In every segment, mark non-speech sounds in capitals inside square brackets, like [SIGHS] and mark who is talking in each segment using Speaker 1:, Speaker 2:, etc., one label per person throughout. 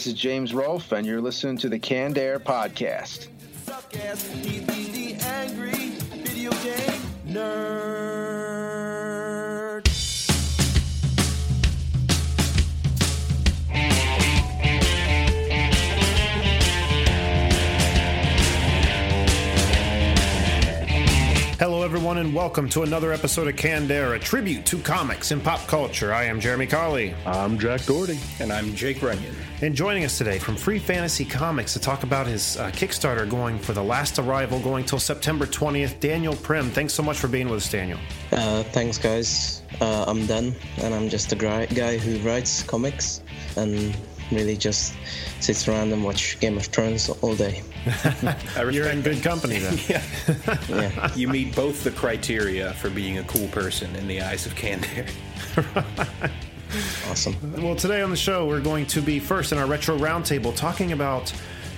Speaker 1: this is James Rolfe, and you're listening to the Canned Air Podcast.
Speaker 2: Hello, everyone, and welcome to another episode of Canned Air, a tribute to comics and pop culture. I am Jeremy Carley.
Speaker 3: I'm Jack Doherty.
Speaker 4: And I'm Jake Runyon.
Speaker 2: And joining us today from Free Fantasy Comics to talk about his uh, Kickstarter going for the last arrival, going till September 20th, Daniel Prim. Thanks so much for being with us, Daniel.
Speaker 5: Uh, thanks, guys. Uh, I'm Dan, and I'm just a guy guy who writes comics and really just sits around and watch Game of Thrones all day. [LAUGHS]
Speaker 2: You're in good company then. [LAUGHS]
Speaker 4: yeah.
Speaker 5: Yeah.
Speaker 4: You meet both the criteria for being a cool person in the eyes of Canned Air. [LAUGHS]
Speaker 5: Awesome.
Speaker 2: Well, today on the show, we're going to be first in our retro roundtable talking about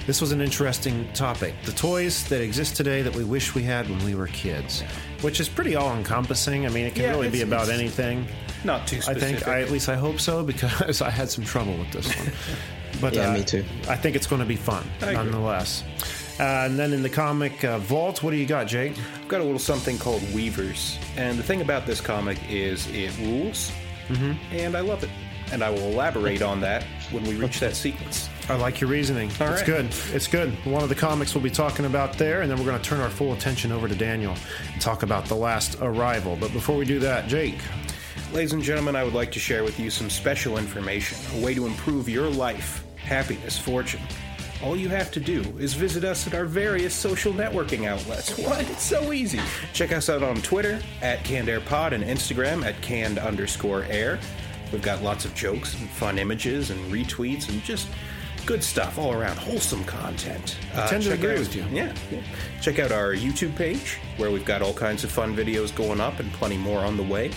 Speaker 2: this was an interesting topic the toys that exist today that we wish we had when we were kids, which is pretty all encompassing. I mean, it can
Speaker 4: Yeah,
Speaker 2: really be about anything.
Speaker 4: Not too
Speaker 2: I
Speaker 4: specific.
Speaker 2: think, I, at least I hope so, because [LAUGHS] I had some trouble with this one. [LAUGHS] But
Speaker 5: Yeah,
Speaker 2: uh,
Speaker 5: me too.
Speaker 2: I think it's going to be fun,
Speaker 4: agree.
Speaker 2: nonetheless. Uh, and then in the comic uh, vault, what do you got, Jake?
Speaker 4: I've got a little something called Weavers. And the thing about this comic is it rules,
Speaker 2: Mm-hmm.
Speaker 4: and I love it. And I will elaborate on that when we reach that sequence.
Speaker 2: I like your reasoning.
Speaker 4: All
Speaker 2: it's
Speaker 4: right.
Speaker 2: good. It's good. One of the comics we'll be talking about there, and then we're going to turn our full attention over to Daniel and talk about the last arrival. But before we do that, Jake,
Speaker 4: Ladies and gentlemen, I would like to share with you some special information, a way to improve your life, happiness, fortune. All you have to do is visit us at our various social networking outlets. [LAUGHS] What? It's so easy. Check us out on Twitter at CannedAirPod and Instagram at canned underscore air. We've got lots of jokes and fun images and retweets and just good stuff all around, wholesome content. Uh,
Speaker 2: tend to
Speaker 4: check
Speaker 2: agree
Speaker 4: out-
Speaker 2: with you.
Speaker 4: Yeah, yeah. Check out our YouTube page where we've got all kinds of fun videos going up and plenty more on the way.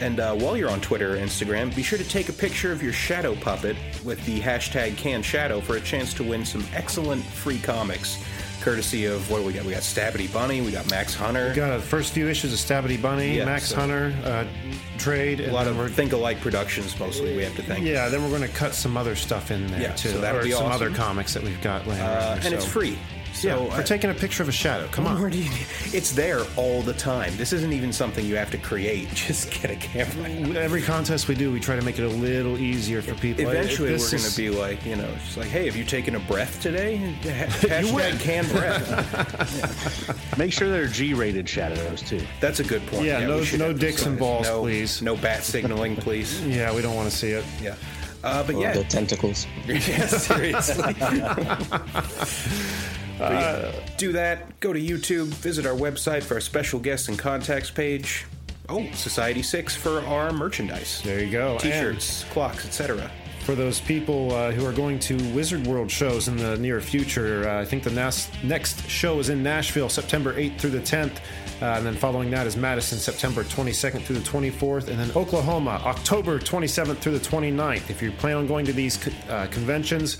Speaker 4: And uh, while you're on Twitter or Instagram, be sure to take a picture of your shadow puppet with the hashtag CanShadow for a chance to win some excellent free comics, courtesy of what do we got? We got Stabbity Bunny, we got Max Hunter,
Speaker 2: we got the first few issues of Stabbity Bunny,
Speaker 4: Yeah,
Speaker 2: Max
Speaker 4: so-
Speaker 2: Hunter, uh, Trade,
Speaker 4: a
Speaker 2: and
Speaker 4: lot of
Speaker 2: we're,
Speaker 4: Think Alike Productions mostly. We have to thank.
Speaker 2: yeah, then we're going to cut some other stuff in there
Speaker 4: Yeah,
Speaker 2: too,
Speaker 4: so
Speaker 2: or
Speaker 4: be
Speaker 2: some
Speaker 4: awesome.
Speaker 2: other comics that we've got laying
Speaker 4: Uh,
Speaker 2: around.
Speaker 4: and it's free. So
Speaker 2: yeah, for
Speaker 4: uh,
Speaker 2: taking a picture of a shadow. Come on.
Speaker 4: more do you? It's there all the time. This isn't even something you have to create. [LAUGHS] Just get a camera.
Speaker 2: Every contest we do, we try to make it a little easier for people.
Speaker 4: Eventually,
Speaker 2: This
Speaker 4: we're going to be like, you know, just like, hey, have you taken a breath today? [LAUGHS] You Hashtag canned breath. [LAUGHS]
Speaker 3: Make sure they're G-rated shadows too.
Speaker 4: That's a good point.
Speaker 2: Yeah,
Speaker 4: we
Speaker 2: no-
Speaker 4: should
Speaker 2: no dicks and balls,
Speaker 4: no,
Speaker 2: please.
Speaker 4: No bat signaling, please.
Speaker 2: Yeah, we don't want to see it.
Speaker 4: Yeah. Uh, but
Speaker 5: Or
Speaker 4: yeah,
Speaker 5: the tentacles.
Speaker 4: yeah, seriously. Yeah, do that. Go to YouTube. Visit our website for our special guests and contacts page. Oh, Society Six for our merchandise.
Speaker 2: There you go.
Speaker 4: T-shirts, clocks, etc.
Speaker 2: for those people uh, who are going to Wizard World shows in the near future. Uh, I think the nas- next show is in Nashville, September 8th through the 10th. Uh, and then following that is Madison, September 22nd through the 24th. And then Oklahoma, October 27th through the 29th. If you plan on going to these co- uh, conventions,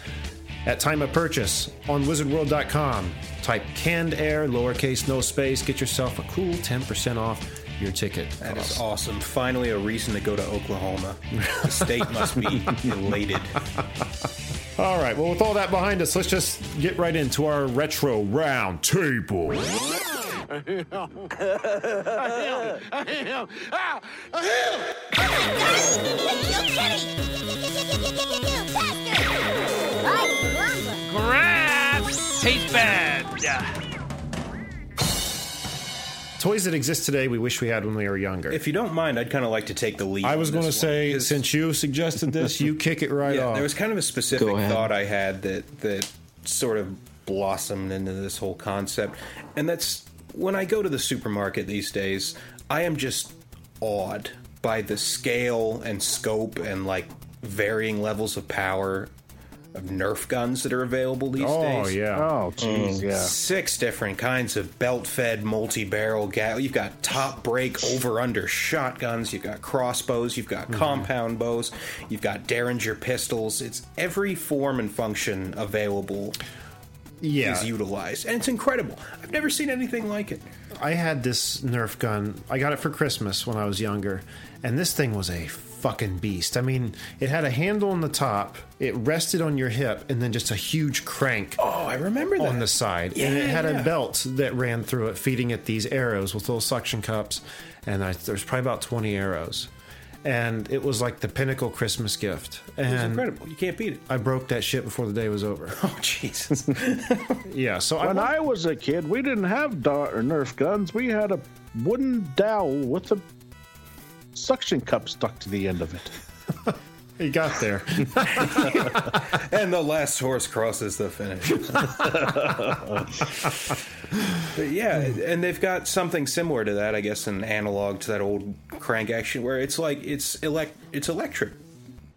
Speaker 2: at time of purchase on wizardworld.com, type canned air, lowercase, no space. Get yourself a cool 10% off your ticket.
Speaker 4: That is
Speaker 2: cost.
Speaker 4: awesome. Finally, a reason to go to Oklahoma. The state must be elated.
Speaker 2: All right. Well, with all that behind us, let's just get right into our retro round table.
Speaker 6: Grass tastes bad.
Speaker 2: Toys that exist today, we wish we had when we were younger.
Speaker 4: If you don't mind, I'd kind of like to take the lead.
Speaker 2: I was going to
Speaker 4: this one,
Speaker 2: since you suggested this, you kick it right
Speaker 4: yeah,
Speaker 2: off.
Speaker 4: there was kind of a specific
Speaker 5: Go ahead.
Speaker 4: thought I had that that sort of blossomed into this whole concept, and that's when I go to the supermarket these days, I am just awed by the scale and scope and like varying levels of power of Nerf guns that are available these
Speaker 2: oh,
Speaker 4: days.
Speaker 2: Oh yeah.
Speaker 3: Oh, jeez, mm. yeah.
Speaker 4: Six different kinds of belt-fed multi-barrel gas. You've got top break over/under shotguns. You've got crossbows. You've got mm-hmm. compound bows. You've got derringer pistols. It's every form and function available
Speaker 2: Yeah.
Speaker 4: is utilized, and it's incredible. I've never seen anything like it.
Speaker 2: I had this Nerf gun. I got it for Christmas when I was younger, and this thing was a fucking beast. I mean, it had a handle on the top, it rested on your hip, and then just a huge crank
Speaker 4: Oh, I remember that.
Speaker 2: on the side. and it had
Speaker 4: yeah.
Speaker 2: a belt that ran through it, feeding it these arrows with little suction cups. And I, there's probably about 20 arrows. And it was like the pinnacle Christmas gift.
Speaker 4: And It was incredible. You can't beat it.
Speaker 2: I broke that shit before the day was over. [LAUGHS]
Speaker 4: Oh, Jesus. [LAUGHS]
Speaker 2: Yeah, so I,
Speaker 3: When I was a kid, we didn't have da- or Nerf guns. We had a wooden dowel with a suction cup stuck to the end of it. [LAUGHS]
Speaker 2: he got there. [LAUGHS]
Speaker 4: and the last horse crosses the finish. [LAUGHS] but yeah, and they've got something similar to that, I guess, an analog to that old crank action, where it's like it's elect, it's electric,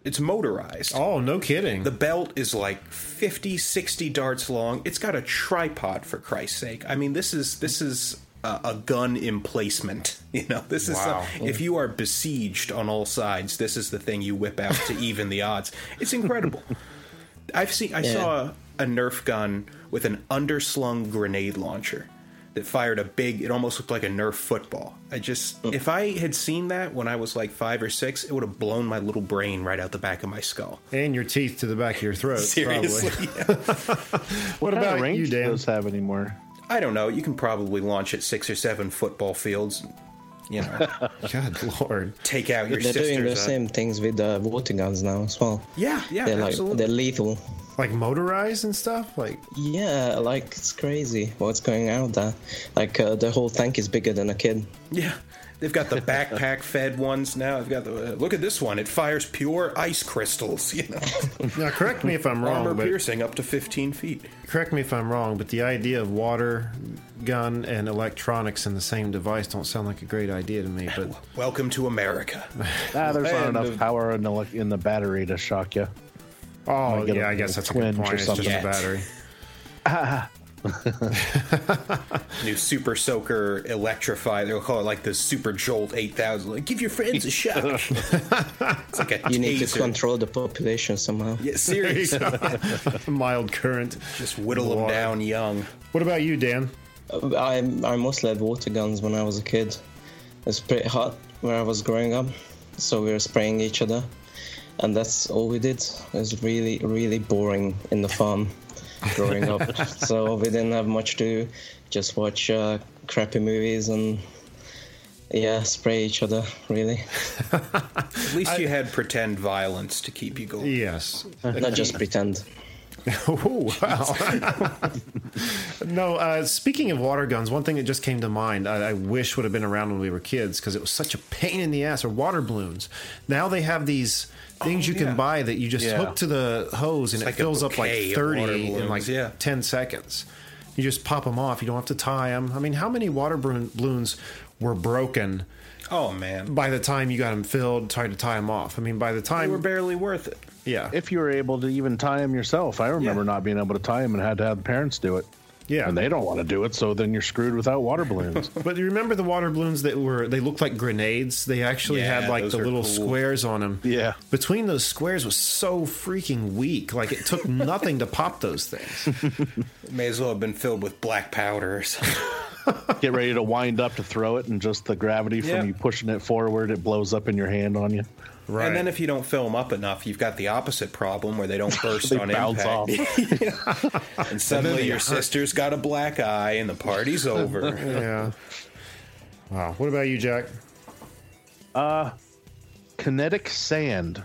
Speaker 4: it's motorized.
Speaker 2: oh, no kidding.
Speaker 4: The belt is like 50, 60 darts long. It's got a tripod for Christ's sake. I mean, this is this is a, a gun emplacement. [LAUGHS] You know, this is
Speaker 2: Wow.
Speaker 4: some- if you are besieged on all sides, this is the thing you whip out to [LAUGHS] even the odds. It's incredible. I've seen I
Speaker 5: Yeah.
Speaker 4: saw a Nerf gun with an underslung grenade launcher that fired a big it almost looked like a Nerf football. I just
Speaker 5: Mm.
Speaker 4: if I had seen that when I was like 5 or 6, it would have blown my little brain right out the back of my skull.
Speaker 2: and your teeth to the back of your throat. [LAUGHS]
Speaker 4: Seriously.
Speaker 2: Probably. What
Speaker 3: What
Speaker 2: about
Speaker 3: range
Speaker 2: you,
Speaker 3: do
Speaker 2: Dan?
Speaker 3: those have anymore?
Speaker 4: I don't know. You can probably launch at six or seven football fields. You know, [LAUGHS]
Speaker 2: God Lord.
Speaker 4: take out your
Speaker 5: They're doing the
Speaker 4: sisters. uh,
Speaker 5: same things with the water guns now as well.
Speaker 4: Yeah, yeah,
Speaker 5: they're like
Speaker 4: absolutely.
Speaker 5: they're lethal.
Speaker 2: Like motorized and stuff? Like,
Speaker 5: Yeah, like it's crazy what's going out there. Like uh, the whole tank is bigger than a kid.
Speaker 4: yeah, they've got the backpack fed ones now. I've got the uh, look at this one. It fires pure ice crystals. [LAUGHS] You know,
Speaker 2: now correct me if I'm
Speaker 4: armor
Speaker 2: wrong, but
Speaker 4: piercing up to fifteen feet.
Speaker 2: correct me if I'm wrong, but the idea of water gun and electronics in the same device don't sound like a great idea to me. But
Speaker 4: Welcome to America. [LAUGHS]
Speaker 3: Ah, there's not enough
Speaker 4: the-
Speaker 3: power in the, in the battery to shock you.
Speaker 2: oh
Speaker 3: Might
Speaker 2: yeah,
Speaker 3: a
Speaker 2: I guess that's a good
Speaker 3: twinge or
Speaker 2: point. It's just
Speaker 3: something.
Speaker 2: a battery. [LAUGHS] [LAUGHS]
Speaker 4: New Super Soaker Electrify. They'll call it like the Super Jolt eight thousand. Like, give your friends a [LAUGHS] shot. it's like a
Speaker 5: You need to control the population somehow.
Speaker 4: Yeah, seriously. [LAUGHS]
Speaker 2: Mild current.
Speaker 4: Just whittle them down young.
Speaker 2: What about you, Dan?
Speaker 5: Uh, I I mostly had water guns when I was a kid. It's pretty hot where I was growing up, so we were spraying each other, and that's all we did. It was really really boring in the farm growing up. [LAUGHS] so we didn't have much to do, just watch uh, crappy movies and yeah, spray each other. Really,
Speaker 4: At least you had pretend violence to keep you going.
Speaker 2: Yes.
Speaker 5: not just pretend. [LAUGHS]
Speaker 2: Oh, wow. [LAUGHS] no, uh, speaking of water guns, one thing that just came to mind, I, I wish would have been around when we were kids because it was such a pain in the ass, are water balloons. Now they have these things you
Speaker 4: yeah.
Speaker 2: can buy that you just
Speaker 3: Yeah.
Speaker 2: hook to the hose and it
Speaker 4: like
Speaker 2: fills up like 30 in like
Speaker 4: yeah.
Speaker 2: 10 seconds. You just pop them off. You don't have to tie them. I mean, how many water balloons were broken
Speaker 4: Oh man,
Speaker 2: by the time you got them filled, tried to tie them off? I mean, by the time
Speaker 4: they
Speaker 2: time.
Speaker 4: were barely worth it.
Speaker 2: yeah.
Speaker 3: If you were able to even tie them yourself, I remember
Speaker 4: Yeah.
Speaker 3: not being able to tie them and had to have the parents do it.
Speaker 2: Yeah.
Speaker 3: And they don't want to do it, so then you're screwed without water balloons. [LAUGHS]
Speaker 2: But you remember the water balloons that were they looked like grenades? They actually
Speaker 4: Yeah,
Speaker 2: had like the little
Speaker 4: cool.
Speaker 2: squares on them.
Speaker 3: Yeah.
Speaker 2: Between those squares was so freaking weak. Like it took [LAUGHS] nothing to pop those things.
Speaker 4: It may as well have been filled with black powder or something. [LAUGHS]
Speaker 3: Get ready to wind up to throw it, and just the gravity from
Speaker 4: Yeah.
Speaker 3: you pushing it forward, it blows up in your hand on you.
Speaker 2: Right.
Speaker 4: And then if you don't fill them up enough, you've got the opposite problem where they don't [LAUGHS] burst
Speaker 3: They
Speaker 4: on
Speaker 3: bounce
Speaker 4: impact.
Speaker 3: off. [LAUGHS]
Speaker 4: And suddenly your sister's got a black eye and the party's over. [LAUGHS]
Speaker 2: yeah. Wow. What about you, Jack?
Speaker 3: Uh, kinetic sand.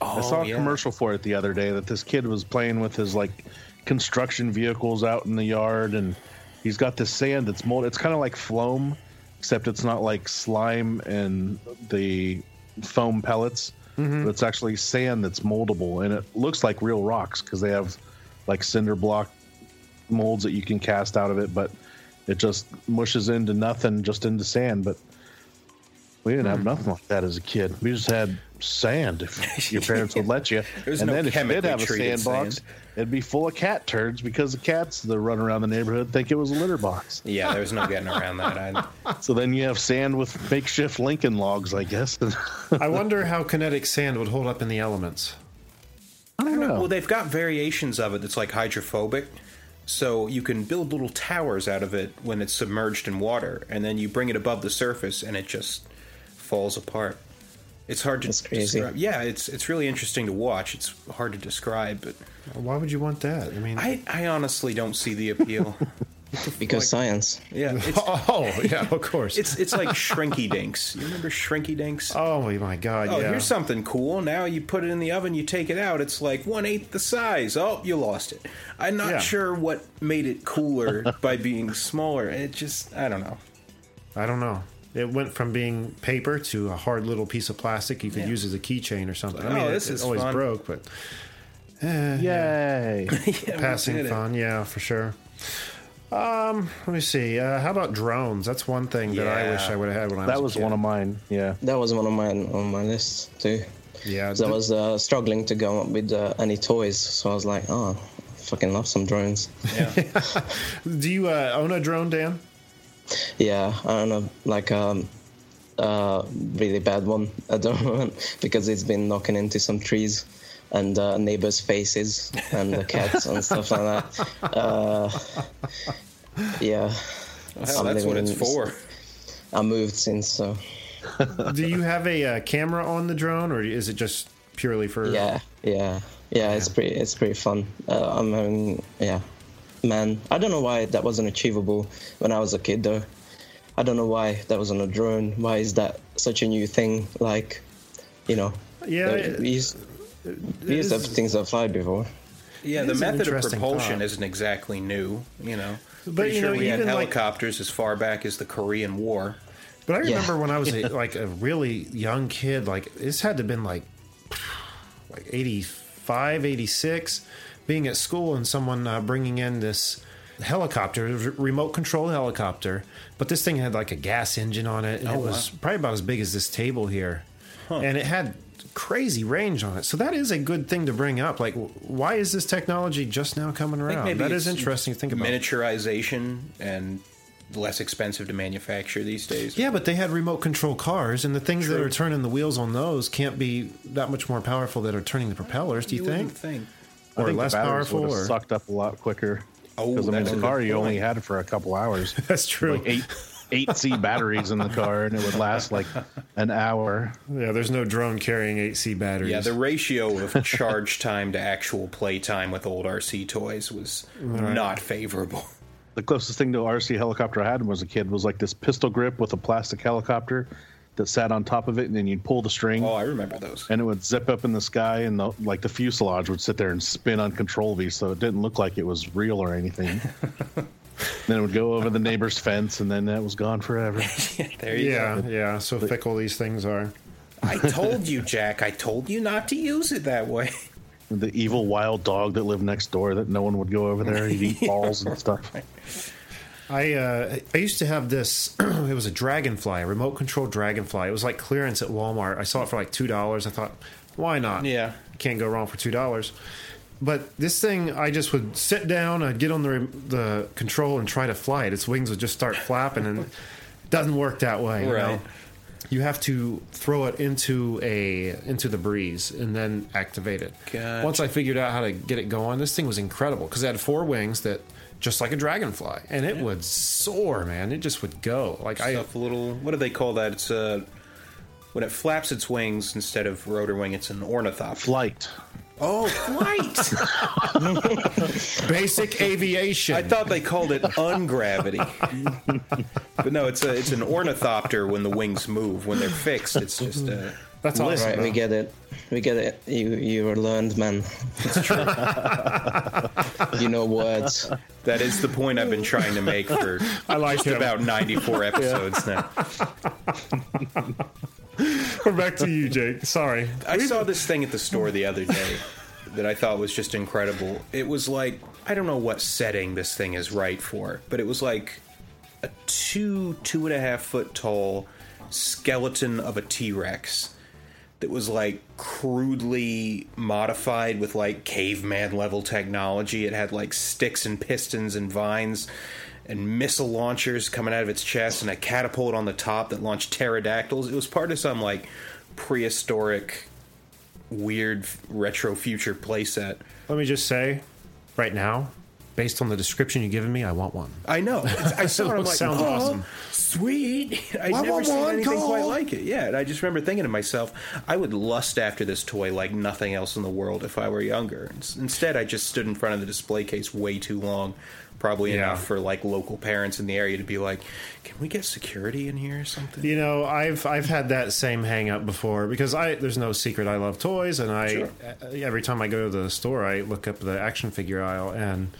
Speaker 3: I oh, saw a
Speaker 4: Oh, yeah.
Speaker 3: commercial for it the other day that this kid was playing with his like construction vehicles out in the yard, and he's got this sand that's molded. It's kind of like foam, except it's not like slime and the foam pellets, but it's actually sand that's moldable, and it looks like real rocks because they have like cinder block molds that you can cast out of it, but it just mushes into nothing, just into sand. But we didn't have hmm. nothing like that as a kid. We just had sand if [LAUGHS] your parents would let you.
Speaker 4: There's
Speaker 3: and
Speaker 4: no
Speaker 3: then if you did have a
Speaker 4: treated
Speaker 3: sandbox,
Speaker 4: sand.
Speaker 3: it'd be full of cat turds because the cats that run around the neighborhood think it was a litter box.
Speaker 4: Yeah, there's no getting around that. I, [LAUGHS]
Speaker 3: So then you have sand with makeshift Lincoln logs, I guess. [LAUGHS]
Speaker 2: I wonder how kinetic sand would hold up in the elements.
Speaker 3: I don't know.
Speaker 4: well, they've got variations of it that's like hydrophobic. So you can build little towers out of it when it's submerged in water, and then you bring it above the surface, and it just falls apart. It's hard to describe. Yeah, it's it's really interesting to watch. It's hard to describe, but
Speaker 2: Why would you want that? I mean,
Speaker 4: I, I honestly don't see the appeal. [LAUGHS]
Speaker 5: Because science.
Speaker 4: yeah, [LAUGHS] it's,
Speaker 2: oh yeah, of course.
Speaker 4: it's it's like Shrinky Dinks. You remember Shrinky Dinks?
Speaker 2: oh my god,
Speaker 4: Oh,
Speaker 2: yeah.
Speaker 4: here's something cool. Now you put it in the oven, you take it out. It's like one eighth the size. Oh, you lost it. I'm not
Speaker 2: Yeah.
Speaker 4: sure what made it cooler by being smaller. It just, I don't know.
Speaker 2: I don't know. It went from being paper to a hard little piece of plastic you could
Speaker 4: Yeah.
Speaker 2: use as a keychain or something. I
Speaker 4: Oh,
Speaker 2: mean,
Speaker 4: this
Speaker 2: it,
Speaker 4: is
Speaker 2: it always
Speaker 4: fun.
Speaker 2: broke, but eh,
Speaker 3: Yay! [LAUGHS]
Speaker 4: Yeah, we
Speaker 2: passing
Speaker 4: did it.
Speaker 2: fun, yeah, for sure. Um, let me see. Uh, how about drones? That's one thing that I wish I would have had when I
Speaker 3: that
Speaker 2: was.
Speaker 3: That was
Speaker 2: a kid.
Speaker 3: one of mine. Yeah.
Speaker 5: That was one of mine on my list too.
Speaker 2: Yeah,
Speaker 5: 'Cause I was uh, struggling to go up with uh, any toys, so I was like, oh, I fucking love some drones. [LAUGHS]
Speaker 4: Yeah. [LAUGHS]
Speaker 2: Do you uh, own a drone, Dan?
Speaker 5: Yeah, I don't know, like um, uh, really bad one [LAUGHS] at the moment because it's been knocking into some trees and uh, neighbors' faces and the cats and stuff like that. [LAUGHS] Uh, yeah,
Speaker 4: Hell,
Speaker 5: I'm
Speaker 4: that's what it's
Speaker 5: in-
Speaker 4: for.
Speaker 5: I moved since, so
Speaker 2: Do you have a uh, camera on the drone, or is it just purely for?
Speaker 5: yeah, yeah, yeah. It's pretty, it's pretty fun. Uh, I'm having, yeah, man. I don't know why that wasn't achievable when I was a kid, though. I don't know why that was on a drone. Why is that such a new thing? Like, you know,
Speaker 2: Yeah,
Speaker 5: there-
Speaker 2: it-
Speaker 5: we used, we used to have things that fly before.
Speaker 4: Yeah,
Speaker 2: It
Speaker 4: the method of propulsion
Speaker 2: thought.
Speaker 4: isn't exactly new. You know,
Speaker 2: But,
Speaker 4: Pretty
Speaker 2: you
Speaker 4: sure
Speaker 2: know,
Speaker 4: we had
Speaker 2: even, like-
Speaker 4: helicopters as far back as the Korean War.
Speaker 2: But I
Speaker 5: Yeah.
Speaker 2: remember when I was a, [LAUGHS] like a really young kid, like this had to have been like [SIGHS] like 85, 86, being at school and someone uh, bringing in this helicopter, it was a remote control helicopter, but this thing had like a gas engine on it, and it was probably about as big as this table here, and it had crazy range on it. So that is a good thing to bring up. Like, why is this technology just now coming around?
Speaker 4: maybe
Speaker 2: That is interesting to think about.
Speaker 4: Miniaturization and less expensive to manufacture these days.
Speaker 2: Yeah, but they had remote control cars, and the things that are turning the wheels on those can't be that much more powerful that are turning the propellers. Do you,
Speaker 4: wouldn't
Speaker 2: think?
Speaker 4: think.
Speaker 3: I
Speaker 2: Or
Speaker 3: think
Speaker 2: less
Speaker 3: the
Speaker 2: powerful,
Speaker 3: would have
Speaker 2: or
Speaker 3: sucked up a lot quicker.
Speaker 4: Oh,
Speaker 3: Because I mean, the car
Speaker 4: good
Speaker 3: you only had it for a couple hours. [LAUGHS]
Speaker 2: that's true.
Speaker 3: like eight eight C [LAUGHS] batteries in the car, and it would last like an hour.
Speaker 2: Yeah, there's no drone carrying 8C batteries.
Speaker 4: Yeah, the ratio of charge time to actual play time with old RC toys was not favorable.
Speaker 3: The closest thing to RC helicopter I had when I was a kid was like this pistol grip with a plastic helicopter that sat on top of it, and then you'd pull the string.
Speaker 4: Oh, I remember those.
Speaker 3: and it would zip up in the sky, and the, like the fuselage would sit there and spin uncontrollably, so it didn't look like it was real or anything. [LAUGHS] then it would go over the neighbor's fence, and then that was gone forever. [LAUGHS]
Speaker 4: There you
Speaker 2: yeah,
Speaker 4: go.
Speaker 2: yeah. So fickle these things are.
Speaker 4: I told you, Jack. I told you not to use it that way.
Speaker 3: the evil wild dog that lived next door that no one would go over there. He'd eat [LAUGHS] balls and stuff.
Speaker 2: I uh, I used to have this. [CLEARS THROAT] it was a dragonfly, a remote control dragonfly. It was like clearance at Walmart. I saw it for like two dollars. I thought, why not?
Speaker 4: Yeah.
Speaker 2: can't go wrong for two dollars. But this thing, I just would sit down, I'd get on the the control and try to fly it. Its wings would just start flapping, and it doesn't work that way. You, know?
Speaker 4: Right.
Speaker 2: you have to throw it into a into the breeze and then activate it.
Speaker 4: Gotcha.
Speaker 2: Once I figured out how to get it going, this thing was incredible because it had four wings that just like a dragonfly, and it would soar, man. It just would go like I.
Speaker 4: Stuff a little. What do they call that? It's a when it flaps its wings instead of rotor wing. It's an ornithopter.
Speaker 3: Flight.
Speaker 4: Oh, flight! [LAUGHS]
Speaker 2: Basic aviation.
Speaker 4: I thought they called it ungravity, [LAUGHS] but no, it's a it's an ornithopter when the wings move. When they're fixed, it's just a.
Speaker 2: that's awesome.
Speaker 5: Right, we get it. We get it. You you are learned, man. That's [LAUGHS] true. You know words.
Speaker 4: That is the point I've been trying to make for [LAUGHS]
Speaker 2: I like
Speaker 4: just
Speaker 2: it.
Speaker 4: about 94 episodes now.
Speaker 2: We're back to you, Jake. Sorry.
Speaker 4: I saw this thing at the store the other day that I thought was just incredible. It was like I don't know what setting this thing is right for, but it was like a two two and a half foot tall skeleton of a T Rex that was like crudely modified with like caveman level technology. It had like sticks and pistons and vines and missile launchers coming out of its chest and a catapult on the top that launched pterodactyls. It was part of some like prehistoric weird retro future playset.
Speaker 2: Let me just say, right now, based on the description you've given me, I want one.
Speaker 4: I know. I [LAUGHS] saw it. I'm like,
Speaker 2: Sounds
Speaker 4: oh,
Speaker 2: awesome.
Speaker 4: Sweet. [LAUGHS] I'd never
Speaker 2: want
Speaker 4: seen
Speaker 2: one,
Speaker 4: anything
Speaker 2: Cole.
Speaker 4: quite like it. Yeah, and I just remember thinking to myself, I would lust after this toy like nothing else in the world if I were younger. Instead, I just stood in front of the display case way too long. Probably
Speaker 2: Yeah.
Speaker 4: enough for like local parents in the area to be like, "Can we get security in here or something?"
Speaker 2: You know, I've I've had that same hang up before because I there's no secret I love toys and I
Speaker 4: Sure.
Speaker 2: uh, every time I go to the store I look up the action figure aisle and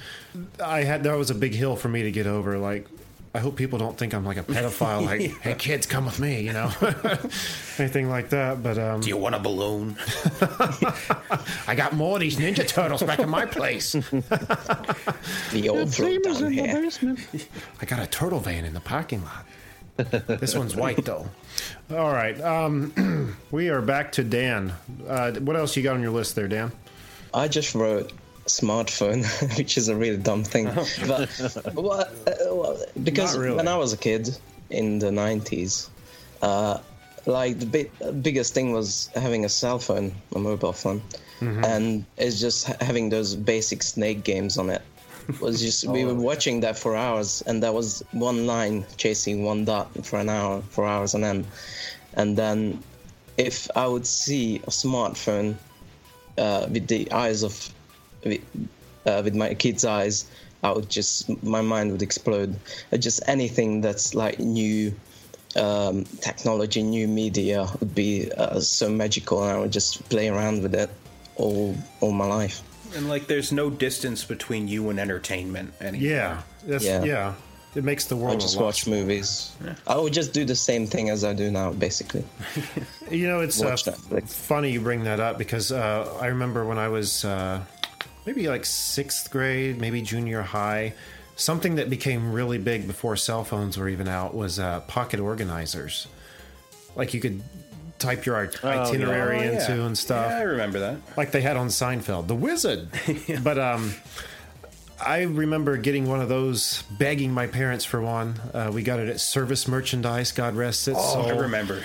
Speaker 2: I had that was a big hill for me to get over like I hope people don't think I'm like a pedophile like [LAUGHS] hey kids come with me, you know. [LAUGHS] Anything like that, but um
Speaker 4: Do you want a balloon? [LAUGHS]
Speaker 2: I got more of these Ninja Turtles back in my place.
Speaker 5: The overflow down here.
Speaker 3: basement.
Speaker 2: I got a turtle van in the parking lot. this one's white though. All right, um, [CLEARS THROAT] we are back to Dan. Uh, what else you got on your list there, Dan?
Speaker 5: I just wrote smartphone, [LAUGHS] which is a really dumb thing. [LAUGHS] but well, uh, well, because
Speaker 2: really.
Speaker 5: when I was a kid in the 90s, uh, like the big, biggest thing was having a cell phone, a mobile phone, and it's just ha- having those basic snake games on it. Was just we were watching that for hours, and that was one line chasing one dot for an hour, for hours on end, and then if I would see a smartphone uh, with the eyes of uh, with my kid's eyes, I would just my mind would explode. Uh, Just anything that's like new um, technology, new media would be uh, so magical, and I would just play around with it all all my life.
Speaker 4: and like, there's no distance between you and entertainment anymore.
Speaker 2: Yeah, that's, yeah,
Speaker 5: Yeah.
Speaker 2: It makes the world.
Speaker 5: I
Speaker 2: world.
Speaker 5: just
Speaker 2: a lot
Speaker 5: watch movies. I would just do the same thing as I do now, basically. [LAUGHS]
Speaker 2: You know, it's uh, funny you bring that up because uh, I remember when I was uh, maybe like sixth grade, maybe junior high, something that became really big before cell phones were even out was uh, pocket organizers. Like you could type your it- itinerary
Speaker 4: Oh, yeah.
Speaker 2: into and stuff.
Speaker 4: Yeah, I remember that.
Speaker 2: like they had on Seinfeld, the Wizard. [LAUGHS] But um, I remember getting one of those, begging my parents for one. Uh, we got it at Service Merchandise, God rest its
Speaker 4: Oh,
Speaker 2: soul.
Speaker 4: I remember.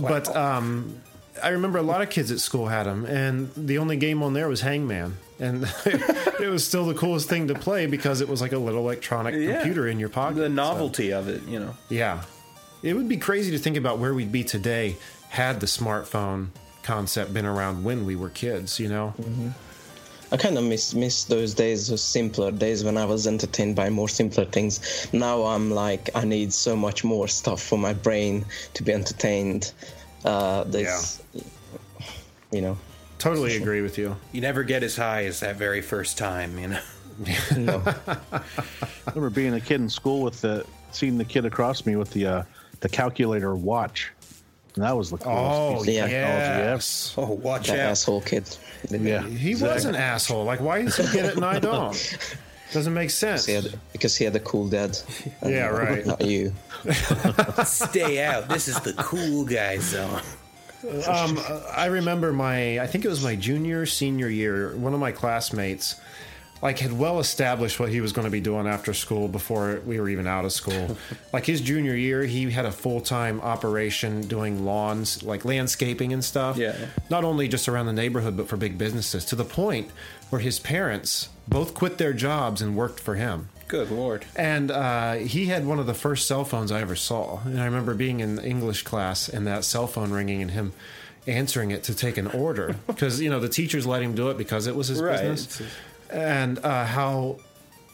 Speaker 2: But um, I remember a lot of kids at school had them, and the only game on there was Hangman. And [LAUGHS] it was still the coolest thing to play because it was like a little electronic
Speaker 4: Yeah.
Speaker 2: computer in your pocket.
Speaker 4: the
Speaker 2: So,
Speaker 4: novelty of it, you know.
Speaker 2: yeah. It would be crazy to think about where we'd be today had the smartphone concept been around when we were kids, you know? Mm-hmm.
Speaker 5: I kind of miss miss those days, those simpler days when I was entertained by more simpler things. Now I'm like, I need so much more stuff for my brain to be entertained. Uh, there's, you know,
Speaker 2: Totally agree with you.
Speaker 4: You never get as high as that very first time, you know. [LAUGHS]
Speaker 5: no.
Speaker 3: I [LAUGHS] remember being a kid in school with the seeing the kid across me with the uh, the calculator watch, and that was the coolest
Speaker 2: Oh,
Speaker 3: piece
Speaker 5: yeah.
Speaker 3: technology ever.
Speaker 2: yes.
Speaker 4: Oh, watch
Speaker 5: that
Speaker 4: out.
Speaker 5: asshole kid.
Speaker 3: Yeah,
Speaker 2: He was an asshole. Like, why does he get it and I don't? [LAUGHS] Doesn't make sense.
Speaker 5: He had, because he had a cool dad. and [LAUGHS]
Speaker 2: Yeah, right.
Speaker 5: Not you. [LAUGHS]
Speaker 4: Stay out. This is the cool guy zone.
Speaker 2: Um, I remember my, I think it was my junior, senior year, one of my classmates, like, had well established what he was going to be doing after school before we were even out of school. [LAUGHS] like, his junior year, he had a full time operation doing lawns, like landscaping and stuff.
Speaker 4: Yeah.
Speaker 2: Not only just around the neighborhood, but for big businesses, to the point where his parents both quit their jobs and worked for him.
Speaker 4: Good lord.
Speaker 2: And uh, he had one of the first cell phones I ever saw. And I remember being in English class and that cell phone ringing and him answering it to take an order because you know the teachers let him do it because it was his
Speaker 4: Right.
Speaker 2: business. And uh, how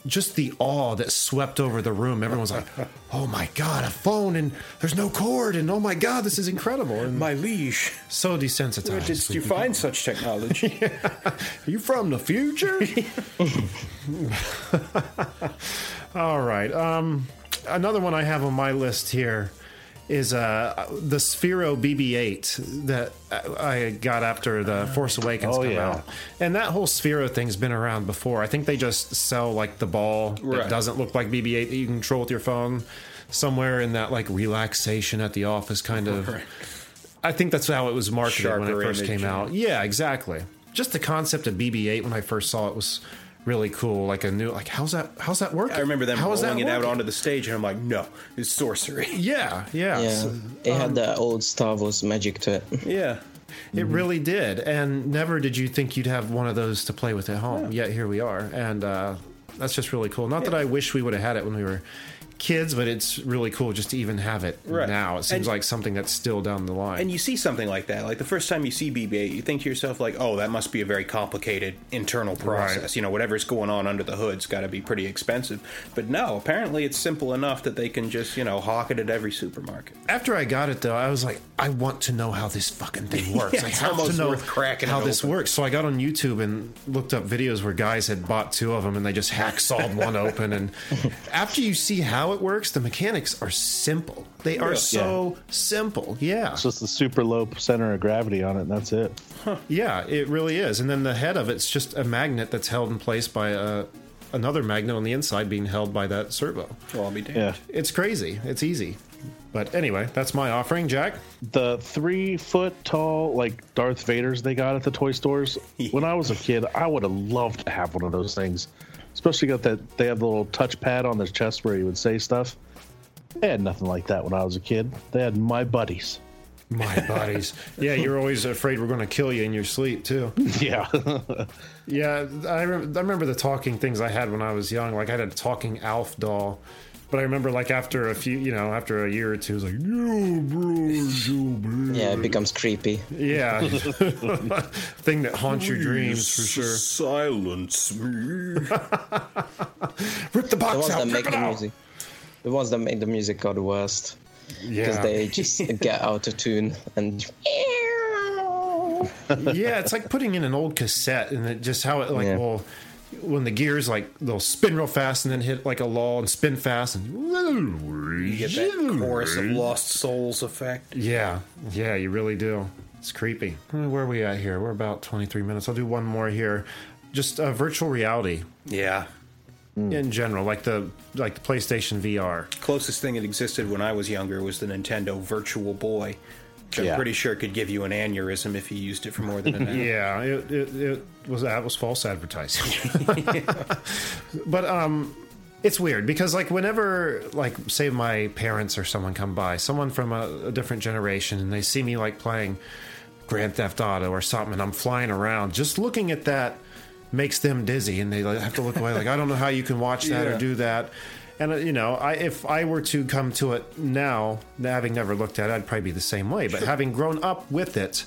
Speaker 2: just the awe that swept over the room. Everyone's like, "Oh my god, a phone and there's no cord!" And "Oh my god, this is incredible!" And
Speaker 4: My liege.
Speaker 2: so desensitized.
Speaker 4: Where did you find such technology? [LAUGHS]
Speaker 2: Are you from the future? [LAUGHS] [LAUGHS] All right. Um, another one I have on my list here is uh, the Sphero BB-8 that I got after the Force Awakens
Speaker 3: Oh, yeah.
Speaker 2: out, and that whole Sphero thing's been around before. I think they just sell like the ball
Speaker 4: Right.
Speaker 2: that doesn't look like BB-8 that you can control with your phone. Somewhere in that like relaxation at the office kind of. I think that's how it was marketed when it first
Speaker 4: image,
Speaker 2: came out. Yeah, exactly. Just the concept of BB-8 when I first saw it was really cool. Like a new, like how's that? How's that work?
Speaker 4: I remember them
Speaker 2: How is that
Speaker 4: rolling it out onto the stage, and I'm like, no, it's sorcery. [LAUGHS]
Speaker 2: Yeah, yeah.
Speaker 5: Yeah.
Speaker 2: So
Speaker 5: it
Speaker 2: Um,
Speaker 5: had that old Star Wars magic to it. [LAUGHS]
Speaker 4: Yeah.
Speaker 2: it really did. And never did you think you'd have one of those to play with at home. Yet here we are. And uh, that's just really cool. Not that I wish we would have had it when we were kids, but it's really cool just to even have it
Speaker 4: Right.
Speaker 2: now. It seems
Speaker 4: And-
Speaker 2: like something that's still down the line.
Speaker 4: And you see something like that, like the first time you see BB-8, you think to yourself, like, "Oh, that must be a very complicated internal process.
Speaker 2: Right.
Speaker 4: You know, whatever's going on under the hood's got to be pretty expensive." But no, apparently it's simple enough that they can just, you know, hawk it at every supermarket.
Speaker 2: After I got it though, I was like, I want to know how this fucking thing [LAUGHS] works.
Speaker 4: Yeah,
Speaker 2: I
Speaker 4: it's
Speaker 2: have to
Speaker 4: almost
Speaker 2: know
Speaker 4: worth cracking
Speaker 2: how this
Speaker 4: open.
Speaker 2: works. So I got on YouTube and looked up videos where guys had bought two of them and they just hacksawed one open. And [LAUGHS] after you see how it works, the mechanics are simple. They are
Speaker 4: Really?
Speaker 2: so simple. Yeah,
Speaker 3: It's just the super low center of gravity on it, and that's it.
Speaker 2: yeah, it really is. And then the head of it's just a magnet that's held in place by a, another magnet on the inside being held by that servo.
Speaker 4: Well, I'll be damned.
Speaker 3: Yeah.
Speaker 2: It's crazy. It's easy. But anyway, that's my offering, Jack.
Speaker 3: The three foot tall, like Darth Vaders they got at the toy stores. [LAUGHS] When I was a kid, I would have loved to have one of those things. Especially got that they have the little touchpad on their chest where you would say stuff. They had nothing like that when I was a kid. They had my buddies.
Speaker 2: My [LAUGHS] buddies. yeah, you're always afraid we're going to kill you in your sleep, too. [LAUGHS]
Speaker 3: Yeah.
Speaker 2: Yeah, I, rem- I remember the talking things I had when I was young. Like, I had a talking Alf doll. But I remember, like, after a few, you know, after a year or two, it was like, yo, bro, yo, bro.
Speaker 5: Yeah, it becomes creepy.
Speaker 2: Yeah. [LAUGHS] [LAUGHS] Thing that haunts your dreams, for sure.
Speaker 4: Silence me. [LAUGHS]
Speaker 2: Rip the box The
Speaker 5: ones
Speaker 2: out,
Speaker 5: that
Speaker 2: rip
Speaker 5: make
Speaker 2: it
Speaker 5: the
Speaker 2: out.
Speaker 5: music, the ones that make the music are the worst because they just get out of tune and
Speaker 2: yeah, it's like putting in an old cassette and it just how it like
Speaker 5: Yeah.
Speaker 2: well when the gears like they'll spin real fast and then hit like a lull and spin fast and
Speaker 4: You get that chorus of Lost Souls effect.
Speaker 2: Yeah, yeah, you really do. It's creepy. Where are we at here? We're about 23 minutes. I'll do one more here. Just uh, virtual reality
Speaker 4: Yeah.
Speaker 2: in general, like the like the PlayStation VR.
Speaker 4: Closest thing that existed when I was younger was the Nintendo Virtual Boy. Which I'm pretty sure it could give you an aneurysm if you used it for more than an hour. [LAUGHS]
Speaker 2: Yeah, it, it, it was that was false advertising. [LAUGHS] but um, it's weird because like whenever like say my parents or someone come by, someone from a, a different generation, and they see me like playing Grand Theft Auto or something, and I'm flying around, just looking at that makes them dizzy, and they like, have to look away. Like I don't know how you can watch that
Speaker 4: Yeah.
Speaker 2: or do that. And uh, you know, I, if I were to come to it now, having never looked at it, I'd probably be the same way. But having grown up with it,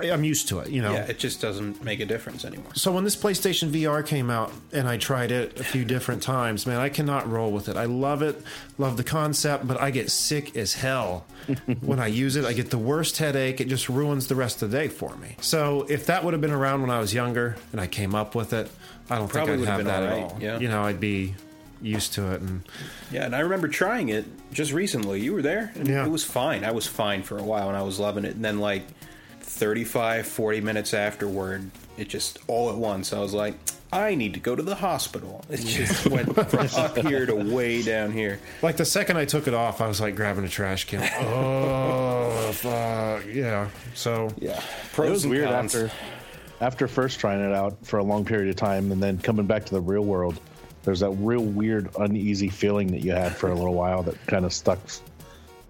Speaker 2: I'm used to it. You know,
Speaker 4: Yeah, it just doesn't make a difference anymore.
Speaker 2: so when this PlayStation VR came out and I tried it a few different times, man, I cannot roll with it. I love it, love the concept, but I get sick as hell [LAUGHS] when I use it. I get the worst headache. It just ruins the rest of the day for me. So if that would have been around when I was younger and I came up with it, I don't
Speaker 4: Probably
Speaker 2: think I'd
Speaker 4: have
Speaker 2: that at all.
Speaker 4: yeah.
Speaker 2: You know, I'd be used to it and
Speaker 4: Yeah, and I remember trying it just recently. You were there, and
Speaker 2: Yeah.
Speaker 4: it was fine. I was fine for a while, and I was loving it. And then, like 35, 40 minutes afterward, it just all at once, I was like, I need to go to the hospital. [LAUGHS] It just went from [LAUGHS] up here to way down here.
Speaker 2: like the second I took it off, I was like grabbing a trash can. [LAUGHS] oh, fuck. Yeah. So
Speaker 4: Yeah,
Speaker 3: it was
Speaker 4: and
Speaker 3: weird
Speaker 4: cons.
Speaker 3: after after first trying it out for a long period of time and then coming back to the real world there's that real weird uneasy feeling that you had for a little while that kind of stuck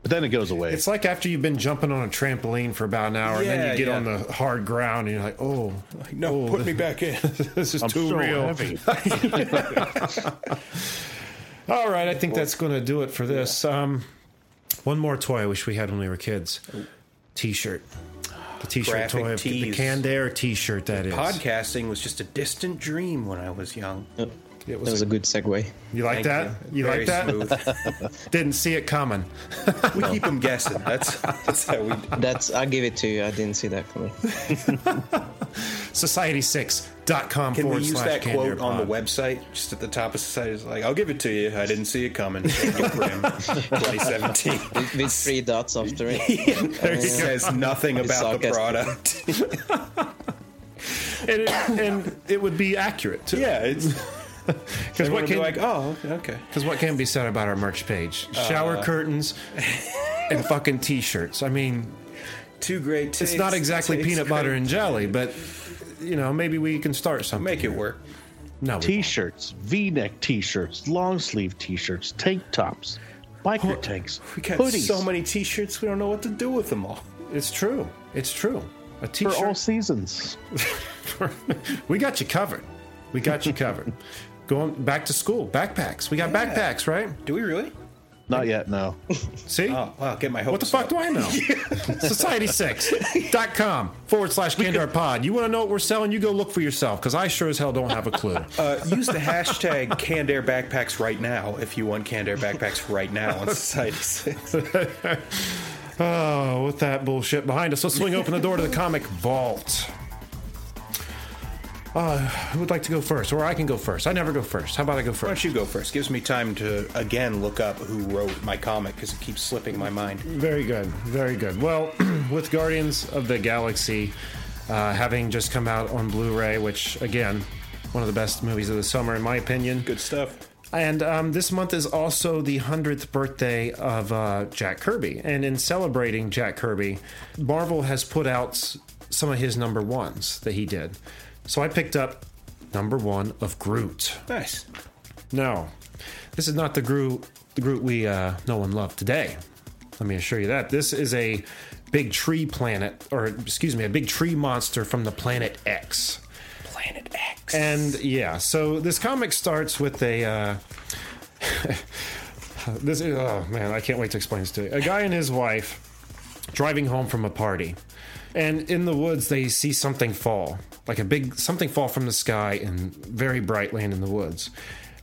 Speaker 3: but then it goes away
Speaker 2: It's like after you've been jumping on a trampoline for about an hour, yeah, and then you get
Speaker 4: yeah.
Speaker 2: on the hard ground, and you're like, "Oh,
Speaker 4: No,
Speaker 2: oh,
Speaker 4: put me back in. [LAUGHS]
Speaker 2: this is
Speaker 3: I'm
Speaker 2: too
Speaker 3: so
Speaker 2: real."
Speaker 3: heavy. [LAUGHS]
Speaker 2: All right, I think that's going to do it for this. Um, one more toy I wish we had when we were kids: T-shirt. The T-shirt
Speaker 4: Graphic
Speaker 2: toy, the
Speaker 4: tees.
Speaker 2: canned air T-shirt. That is.
Speaker 4: Podcasting was just a distant dream when I was young.
Speaker 2: It
Speaker 5: that
Speaker 2: was.
Speaker 5: was a good segue.
Speaker 2: you like
Speaker 4: Thank
Speaker 2: that? You,
Speaker 4: Very
Speaker 2: like that? [LAUGHS] Didn't see it coming. [LAUGHS]
Speaker 4: we keep them guessing. That's that's how we.
Speaker 5: That's I give it to you. I didn't see that coming. [LAUGHS]
Speaker 2: Society6.com
Speaker 4: Can we use
Speaker 2: slash
Speaker 4: that quote on the website, just at the top of society? It's like, I'll give it to you. I didn't see it coming. 2017.
Speaker 5: With three dots after it.
Speaker 4: It says nothing
Speaker 5: It's
Speaker 4: about the product.
Speaker 2: and, it, and it would be accurate too.
Speaker 4: yeah, it's [LAUGHS]
Speaker 2: because what
Speaker 4: would be
Speaker 2: can
Speaker 4: like, oh, okay.
Speaker 2: Because what can be said about our merch page? Shower
Speaker 4: Uh.
Speaker 2: curtains and fucking t-shirts. I mean,
Speaker 4: Two great. Takes,
Speaker 2: it's not exactly peanut butter and jelly, but you know, maybe we can start something.
Speaker 4: Make it
Speaker 2: here.
Speaker 4: work.
Speaker 2: No,
Speaker 3: t-shirts v-neck t-shirts long sleeve t-shirts tank tops biker tanks
Speaker 4: We got
Speaker 3: hoodies
Speaker 4: so many T-shirts. We don't know what to do with them all.
Speaker 2: It's true. It's true. A
Speaker 3: for all seasons [LAUGHS]
Speaker 2: we got you covered. We got you covered. [LAUGHS] going back to school. Backpacks. We got
Speaker 4: Yeah.
Speaker 2: backpacks, right?
Speaker 4: Do we really?
Speaker 3: Not yet, no. [LAUGHS]
Speaker 2: See?
Speaker 4: Oh, wow, get my hopes
Speaker 2: What the fuck
Speaker 4: up.
Speaker 2: do I know? [LAUGHS] Society6.com forward slash CannedAirPod. You want to know what we're selling? You go look for yourself because I sure as hell don't have a clue. [LAUGHS]
Speaker 4: Uh, use the hashtag Canned Air Backpacks right now if you want Canned Air Backpacks right now on Society 6.
Speaker 2: Oh, with that bullshit behind us, let's swing open the door to the comic vault. Uh, who would like to go first? Or I can go first. I never go first. How about I go first?
Speaker 4: Why don't you go first? Gives me time to, again, look up who wrote my comic because it keeps slipping my mind.
Speaker 2: Very good. Very good. Well, [CLEARS THROAT] with Guardians of the Galaxy uh, having just come out on Blu ray, which, again, one of the best movies of the summer, in my opinion.
Speaker 4: Good stuff.
Speaker 2: And um, this month is also the 100th birthday of uh, Jack Kirby. And in celebrating Jack Kirby, Marvel has put out some of his number ones that he did. So I picked up number one of Groot.
Speaker 4: Nice.
Speaker 2: No, this is not the Groot, the Groot we uh, know and love today. Let me assure you that. This is a big tree planet, or excuse me, a big tree monster from the planet X.
Speaker 4: Planet X.
Speaker 2: And yeah, so this comic starts with a. Uh, [LAUGHS] this is, oh man, I can't wait to explain this to you. A guy and his wife driving home from a party, and in the woods they see something fall, like a big something fall from the sky and very bright land in the woods.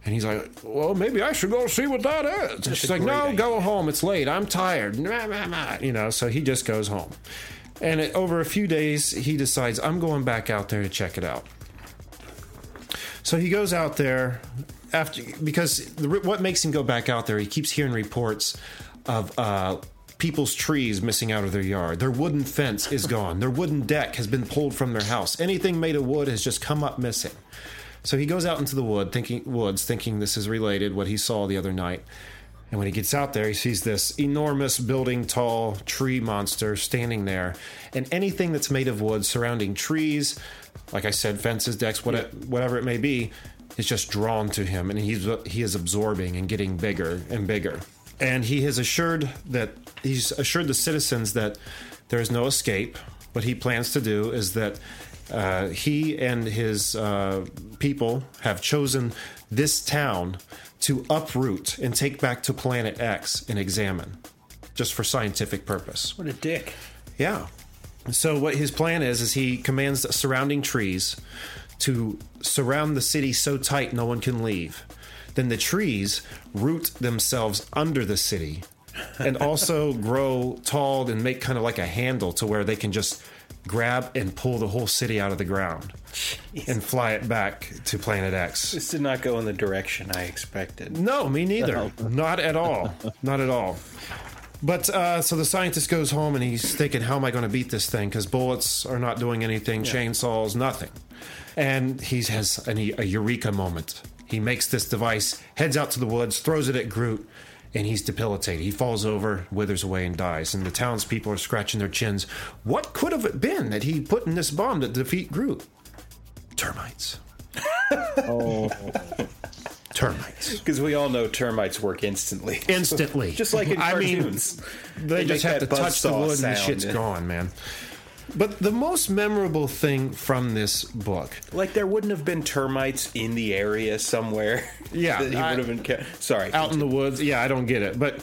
Speaker 2: And he's like, "Well, maybe I should go see what that is." And she's like, "No,
Speaker 4: idea."
Speaker 2: go home. It's late. I'm tired." You know, so he just goes home. And it, over a few days, he decides, "I'm going back out there to check it out." So he goes out there after because the, what makes him go back out there? He keeps hearing reports of uh, people's trees missing out of their yard. Their wooden fence is [LAUGHS] gone. Their wooden deck has been pulled from their house. Anything made of wood has just come up missing. So he goes out into the wood, thinking woods, thinking this is related what he saw the other night. And when he gets out there, he sees this enormous building tall tree monster standing there. And anything that's made of wood surrounding trees, like I said, fences, decks, what whatever it may be, is just drawn to him. And he's, he is absorbing and getting bigger and bigger. And he has assured that he's assured the citizens that there is no escape. What he plans to do is that uh, he and his uh, people have chosen this town to uproot and take back to Planet X and examine, just for scientific purpose.
Speaker 4: What a dick.
Speaker 2: Yeah. So what his plan is is he commands the surrounding trees to surround the city so tight no one can leave. Then the trees root themselves under the city and also [LAUGHS] grow tall and make kind of like a handle to where they can just grab and pull the whole city out of the ground and fly it back to Planet X.
Speaker 4: This did not go in the direction I expected.
Speaker 2: No, me neither. [LAUGHS] Not at all. Not at all. But uh, so the scientist goes home and he's thinking, how am I going to beat this thing? Because bullets are not doing anything, chainsaws, nothing. And he has an, a eureka moment. He makes this device, heads out to the woods, throws it at Groot, and he's debilitated. He falls over, withers away, and dies. And the townspeople are scratching their chins. What could have it been that he put in this bomb to defeat Groot? Termites. [LAUGHS]
Speaker 3: Oh,
Speaker 2: Termites.
Speaker 4: Because we all know termites work instantly.
Speaker 2: Instantly. [LAUGHS]
Speaker 4: Just like in
Speaker 2: I mean,
Speaker 4: cartoons.
Speaker 2: They,
Speaker 4: They
Speaker 2: just have to touch the
Speaker 4: buzzsaw
Speaker 2: wood and the shit's gone, man. But the most memorable thing from this book,
Speaker 4: Like there wouldn't have been termites in the area somewhere. [LAUGHS]
Speaker 2: Yeah,
Speaker 4: that he
Speaker 2: I-
Speaker 4: would have been. Ca- Sorry,
Speaker 2: out in the woods, yeah, I don't get it. But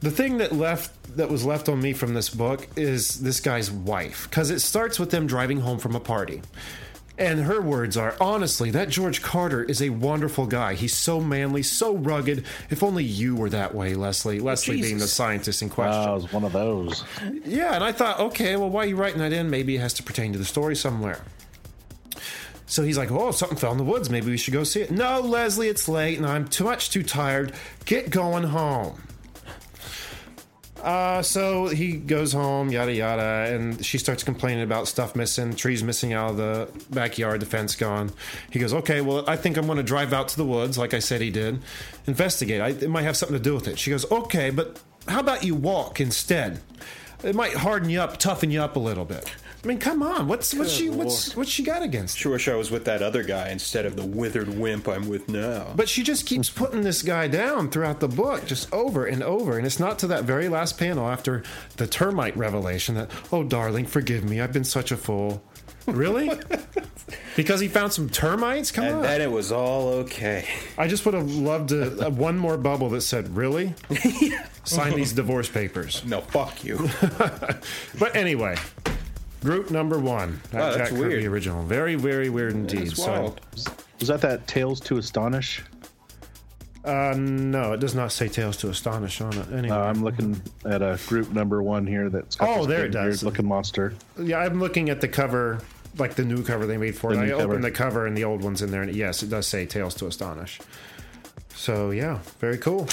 Speaker 2: the thing that left that was left on me from this book is this guy's wife, because it starts with them driving home from a party. And her words are, honestly, that George Carter is a wonderful guy. He's so manly, so rugged. If only you were that way, Leslie. Leslie being the scientist in question.
Speaker 3: wow, it was one of those.
Speaker 2: Yeah, and I thought, okay, well, why are you writing that in? Maybe it has to pertain to the story somewhere. So he's like, oh, something fell in the woods. Maybe we should go see it. No, Leslie, it's late and I'm too much too tired. Get going home. Uh, so he goes home, yada yada, and she starts complaining about stuff missing, trees missing out of the backyard, the fence gone. He goes, okay, well, I think I'm going to drive out to the woods, like I said he did, investigate. I, it might have something to do with it. She goes, okay, but how about you walk instead? It might harden you up, toughen you up a little bit. I mean, come on, what's what's she what's what's she got against?
Speaker 4: Sure wish I was with that other guy instead of the withered wimp I'm with now.
Speaker 2: But she just keeps putting this guy down throughout the book, just over and over. And it's not to that very last panel after the termite revelation that, oh, darling, forgive me. I've been such a fool. Really? [LAUGHS] because he found some termites. Come
Speaker 4: and
Speaker 2: on.
Speaker 4: then it was all okay.
Speaker 2: I just would have loved a, a uh, one more bubble that said, "Really? [LAUGHS] Sign these divorce papers."
Speaker 4: No, fuck you. [LAUGHS]
Speaker 2: But anyway, group number one, that
Speaker 4: Wow,
Speaker 2: Jack
Speaker 4: that's
Speaker 2: Kirby
Speaker 4: weird.
Speaker 2: original. Very, very weird indeed.
Speaker 4: That's
Speaker 2: so.
Speaker 3: Was that that Tales to Astonish?
Speaker 2: uh, no, it does not say "Tales to Astonish" on it. Anyway,
Speaker 3: Uh, I'm looking at a group number one here that's got
Speaker 2: Oh, there
Speaker 3: big
Speaker 2: it does.
Speaker 3: Looking monster.
Speaker 2: yeah, I'm looking at the cover, like the new cover they made for it.
Speaker 3: The
Speaker 2: I
Speaker 3: new
Speaker 2: opened
Speaker 3: cover.
Speaker 2: the cover and the old one's in there, and yes, it does say "Tales to Astonish." So yeah, very cool.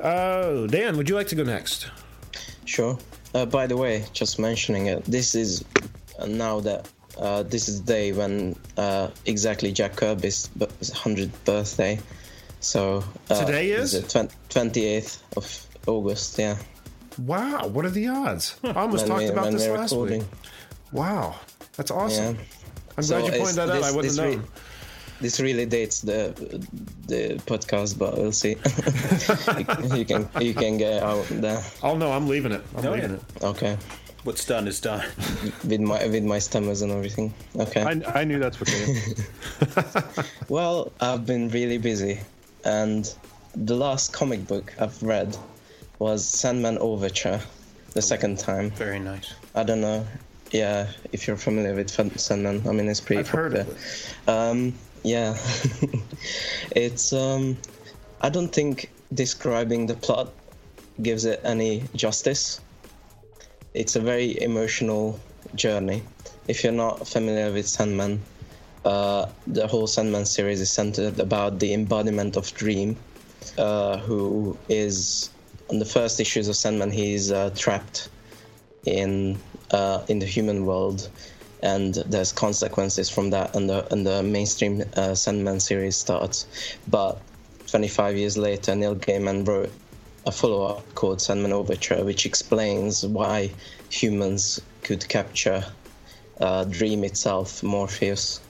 Speaker 2: Uh, Dan, would you like to go next?
Speaker 5: Sure. Uh, by the way, just mentioning it, this is uh, now that uh, this is the day when uh, exactly Jack Kirby's b- 100th birthday. So uh,
Speaker 2: Today is?
Speaker 5: the 28th of August. Yeah.
Speaker 2: Wow, what are the odds? I almost
Speaker 5: When
Speaker 2: talked
Speaker 5: we-
Speaker 2: about this last
Speaker 5: recording.
Speaker 2: week. Wow, that's awesome.
Speaker 5: Yeah.
Speaker 2: I'm
Speaker 5: So
Speaker 2: glad you pointed that out.
Speaker 5: this-
Speaker 2: I wouldn't
Speaker 5: this
Speaker 2: know.
Speaker 5: re- This really dates the the podcast, but we'll see. you, [LAUGHS] you can you can get out there.
Speaker 2: Oh no, I'm leaving it. I'm
Speaker 4: Oh,
Speaker 2: leaving
Speaker 4: yeah.
Speaker 2: it.
Speaker 5: Okay.
Speaker 4: What's done is done.
Speaker 5: With my with my stammers and everything. Okay.
Speaker 3: I, I knew that's what they. [LAUGHS]
Speaker 5: Well, I've been really busy, and the last comic book I've read was Sandman Overture, the second time.
Speaker 4: Very nice.
Speaker 5: I don't know, yeah, if you're familiar with Sandman. I mean, it's pretty
Speaker 2: I've heard
Speaker 5: popular.
Speaker 2: of
Speaker 5: Um, yeah, [LAUGHS] it's. Um, I don't think describing the plot gives it any justice. It's a very emotional journey. If you're not familiar with Sandman, uh, the whole Sandman series is centered about the embodiment of Dream, uh, who is on the first issues of Sandman. He's uh, trapped in uh, in the human world, and there's consequences from that. And the and the mainstream uh, Sandman series starts, but 25 years later, Neil Gaiman wrote a follow-up called Sandman Overture, which explains why humans could capture uh, Dream itself, Morpheus,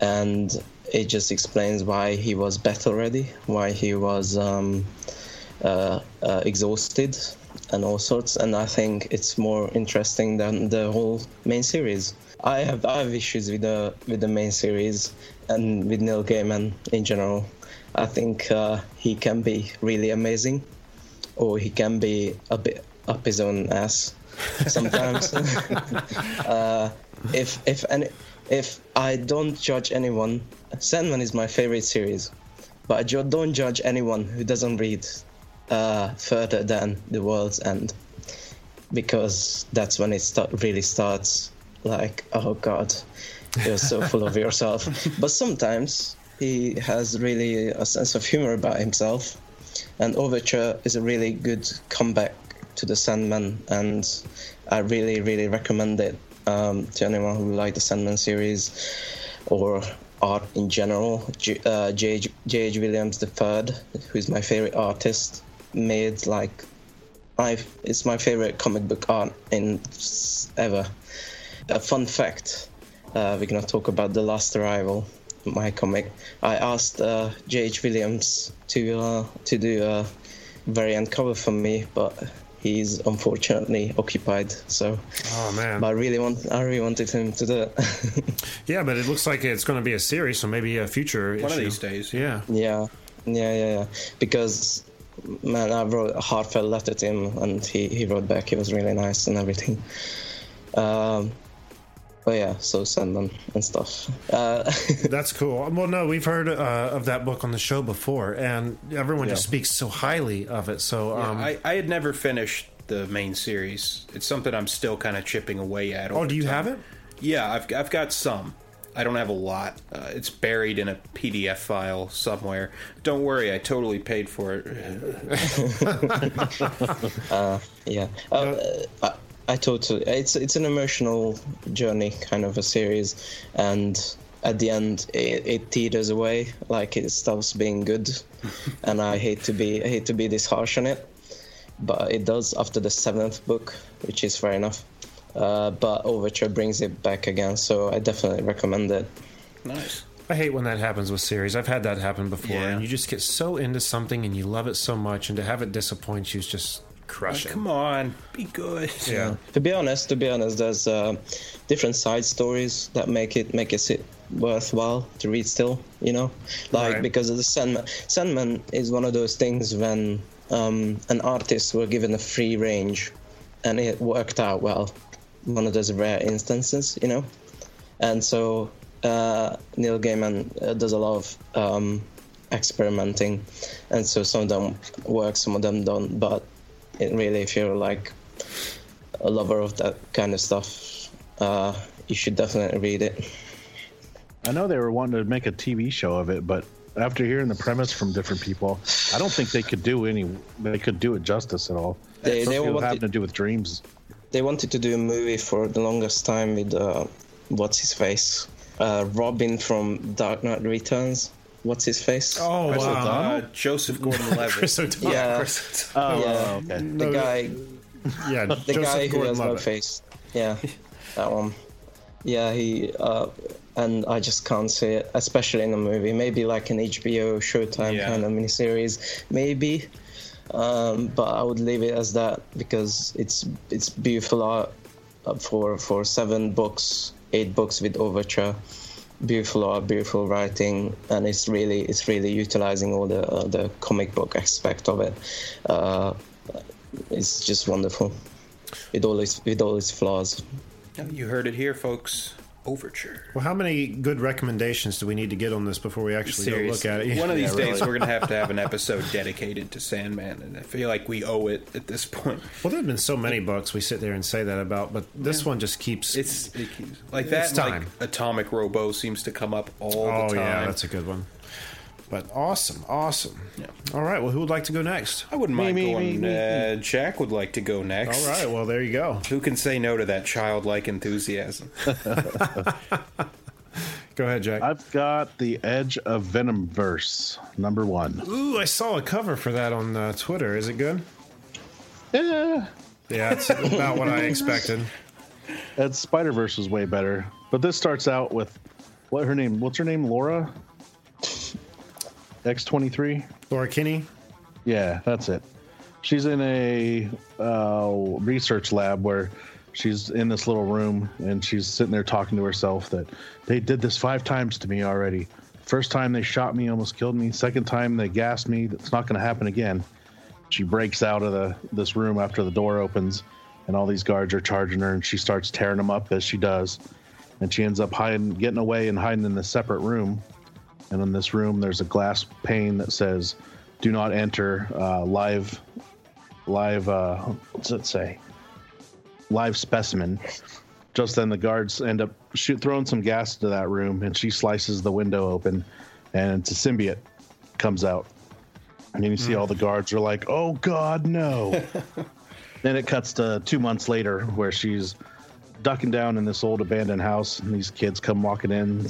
Speaker 5: and it just explains why he was battle ready, why he was um, uh, uh, exhausted, and all sorts. And I think it's more interesting than the whole main series. I have I have issues with the with the main series and with Neil Gaiman in general. I think uh, he can be really amazing, or he can be a bit up his own ass sometimes. [LAUGHS] [LAUGHS] uh, if if any, if I don't judge anyone, Sandman is my favorite series, but I don't judge anyone who doesn't read uh, further than the world's end, because that's when it start, really starts. Like, oh god, you're so full of yourself. [LAUGHS] But sometimes he has really a sense of humor about himself, and Overture is a really good comeback to the Sandman, and I really, really recommend it um, to anyone who like the Sandman series or art in general. J- uh, J.H. J.H. Williams III, who's my favorite artist, made like I, it's my favorite comic book art in ever. A fun fact: uh, we're gonna talk about the Last Arrival, my comic. I asked uh, J.H. Williams to uh, to do a variant cover for me, but he's unfortunately occupied. So,
Speaker 2: Oh man.
Speaker 5: but I really want I really wanted him to do it. [LAUGHS]
Speaker 2: yeah, but it looks like it's going to be a series, so maybe a future
Speaker 4: One of these days.
Speaker 2: Yeah.
Speaker 5: yeah, yeah, yeah, yeah. Because man, I wrote a heartfelt letter to him, and he he wrote back. He was really nice and everything. Um, but yeah, so Sandman and stuff. Uh, [LAUGHS]
Speaker 2: That's cool. Well, no, we've heard uh, of that book on the show before, and everyone just speaks so highly of it. So,
Speaker 4: Yeah,
Speaker 2: um,
Speaker 4: I, I had never finished the main series. It's something I'm still kind of chipping away at.
Speaker 2: oh, do you
Speaker 4: time.
Speaker 2: have it?
Speaker 4: Yeah, I've I've got some. I don't have a lot. Uh, it's buried in a PDF file somewhere. Don't worry, I totally paid for it. [LAUGHS]
Speaker 5: Yeah, uh, I, I totally. It's it's an emotional journey, kind of a series, and at the end, it, it teeters away, like it stops being good, [LAUGHS] and I hate to be I hate to be this harsh on it, but it does after the seventh book, which is fair enough. Uh, but Overture brings it back again, so I definitely recommend it.
Speaker 4: nice.
Speaker 2: I hate when that happens with series. I've had that happen before,
Speaker 4: Yeah.
Speaker 2: and you just get so into something and you love it so much, and to have it disappoint you is just crush him.
Speaker 4: Come on, be good.
Speaker 2: Yeah.
Speaker 5: To be honest, to be honest, there's uh, different side stories that make it make it worthwhile to read still. You know, like
Speaker 2: Right.
Speaker 5: because of the Sandman. Sandman is one of those things when um, an artist were given a free range, and it worked out well. One of those rare instances, you know, and so uh, Neil Gaiman uh, does a lot of um, experimenting, and so some of them work, some of them don't. But it really, if you're like a lover of that kind of stuff, uh, you should definitely read it.
Speaker 3: I know they were wanting to make a TV show of it, but after hearing the premise from different people, I don't think they could do any. They could do it justice at all.
Speaker 5: They-
Speaker 3: Especially
Speaker 5: they wanted-
Speaker 3: having to do with dreams.
Speaker 5: They wanted to do a movie for the longest time with uh, what's his face, uh, Robin from Dark Knight Returns. What's his face?
Speaker 2: Oh
Speaker 4: Chris
Speaker 2: wow.
Speaker 4: Uh, Joseph Gordon-Levitt.
Speaker 2: Chris O'Donnell.
Speaker 5: Yeah.
Speaker 4: Chris
Speaker 3: Oh,
Speaker 5: yeah,
Speaker 3: okay.
Speaker 5: the
Speaker 2: No,
Speaker 5: guy,
Speaker 2: Yeah, [LAUGHS]
Speaker 5: the
Speaker 2: Joseph
Speaker 5: guy who has no face. Yeah, that one. Yeah, he uh, and I just can't see it, especially in a movie. Maybe like an HBO Showtime
Speaker 4: Yeah.
Speaker 5: kind of miniseries, maybe. Um, but I would leave it as that because it's it's beautiful art for for seven books, eight books with overture. Beautiful art, beautiful writing, and it's really it's really utilizing all the uh, the comic book aspect of it. Uh, it's just wonderful. With all its with all its flaws.
Speaker 4: You heard it here, folks. Overture.
Speaker 2: Well, how many good recommendations do we need to get on this before we actually go look at it?
Speaker 4: One of these
Speaker 3: Yeah,
Speaker 4: days,
Speaker 3: really.
Speaker 4: we're going to have to have an [LAUGHS] episode dedicated to Sandman, and I feel like we owe it at this point.
Speaker 2: Well, there have been so many books we sit there and say that about, but this one just keeps.
Speaker 4: It's it keeps, like that.
Speaker 2: It's
Speaker 4: and, like. Atomic Robo seems to come up all
Speaker 2: oh
Speaker 4: the time.
Speaker 2: yeah, that's a good one. But awesome, awesome.
Speaker 4: Yeah.
Speaker 2: All right. Well, who would like to go next?
Speaker 4: I wouldn't mind
Speaker 3: me,
Speaker 4: going.
Speaker 3: me, me,
Speaker 4: uh, Jack would like to go next.
Speaker 2: All right. Well, there you go.
Speaker 4: Who can say no to that childlike enthusiasm? [LAUGHS] [LAUGHS]
Speaker 2: Go ahead, Jack.
Speaker 3: I've got the Edge of Venom verse number one.
Speaker 2: Ooh, I saw a cover for that on uh, Twitter. Is it good?
Speaker 3: Yeah,
Speaker 2: Yeah, it's about what I expected.
Speaker 3: that Spider Verse was way better, but this starts out with what her name? What's her name? Laura. X twenty three.
Speaker 2: Laura Kinney.
Speaker 3: Yeah, that's it. She's in a uh, research lab where she's in this little room and she's sitting there talking to herself that they did this five times to me already. First time they shot me, almost killed me. Second time they gassed me. That's not going to happen again. She breaks out of the this room after the door opens, and all these guards are charging her, and she starts tearing them up as she does. And she ends up hiding, getting away, and hiding in a separate room. And in this room, there's a glass pane that says, "Do not enter uh, live, live. Uh, what's it say? Live specimen." Just then, the guards end up shoot throwing some gas into that room, and she slices the window open, and it's a symbiote comes out. And then you see all the guards are like, "Oh God, no!" [LAUGHS] then it cuts to two months later, where she's ducking down in this old abandoned house, and these kids come walking in,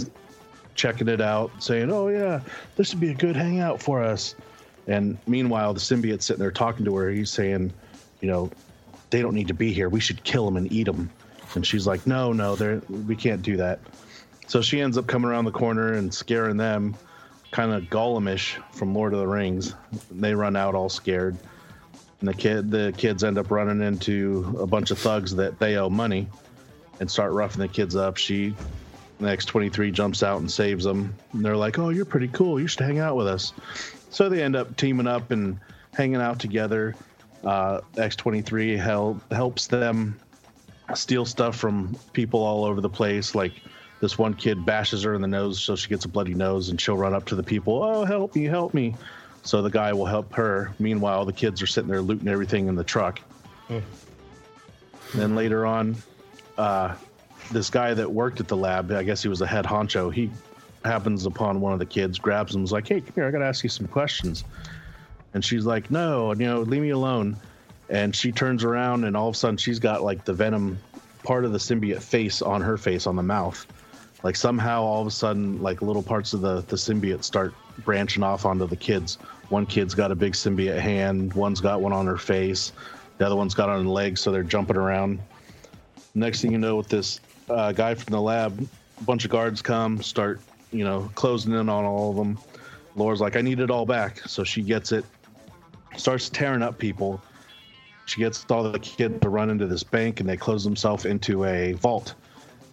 Speaker 3: checking it out, saying, "Oh yeah, this would be a good hangout for us." And meanwhile, the symbiote's sitting there talking to her. He's saying, "You know, they don't need to be here. We should kill them and eat them." And she's like, "No, no, we can't do that." So she ends up coming around the corner and scaring them, kind of Gollumish from Lord of the Rings. They run out all scared, and the kid, the kids end up running into a bunch of thugs that they owe money, and start roughing the kids up. She, the X23 jumps out and saves them. And they're like, "Oh, you're pretty cool. You should hang out with us." So they end up teaming up and hanging out together. Uh, X23 hel- helps them steal stuff from people all over the place. Like this one kid bashes her in the nose, so she gets a bloody nose, and she'll run up to the people, "Oh, help me, help me!" So the guy will help her. Meanwhile, the kids are sitting there looting everything in the truck. Then later on, uh, this guy that worked at the lab, I guess he was a head honcho. He happens upon one of the kids, grabs him, is like, "Hey, come here, I got to ask you some questions." And she's like, "No, you know, leave me alone." And she turns around, and all of a sudden, she's got like the venom part of the symbiote face on her face on the mouth. Like somehow, all of a sudden, like little parts of the the symbiote start branching off onto the kids. One kid's got a big symbiote hand. One's got one on her face. The other one's got on her legs, so they're jumping around. Next thing you know, with this uh, guy from the lab, a bunch of guards come, start, you know, closing in on all of them. Laura's like, I need it all back. So she gets it, starts tearing up people. she gets all the kids to run into this bank and they close themselves into a vault.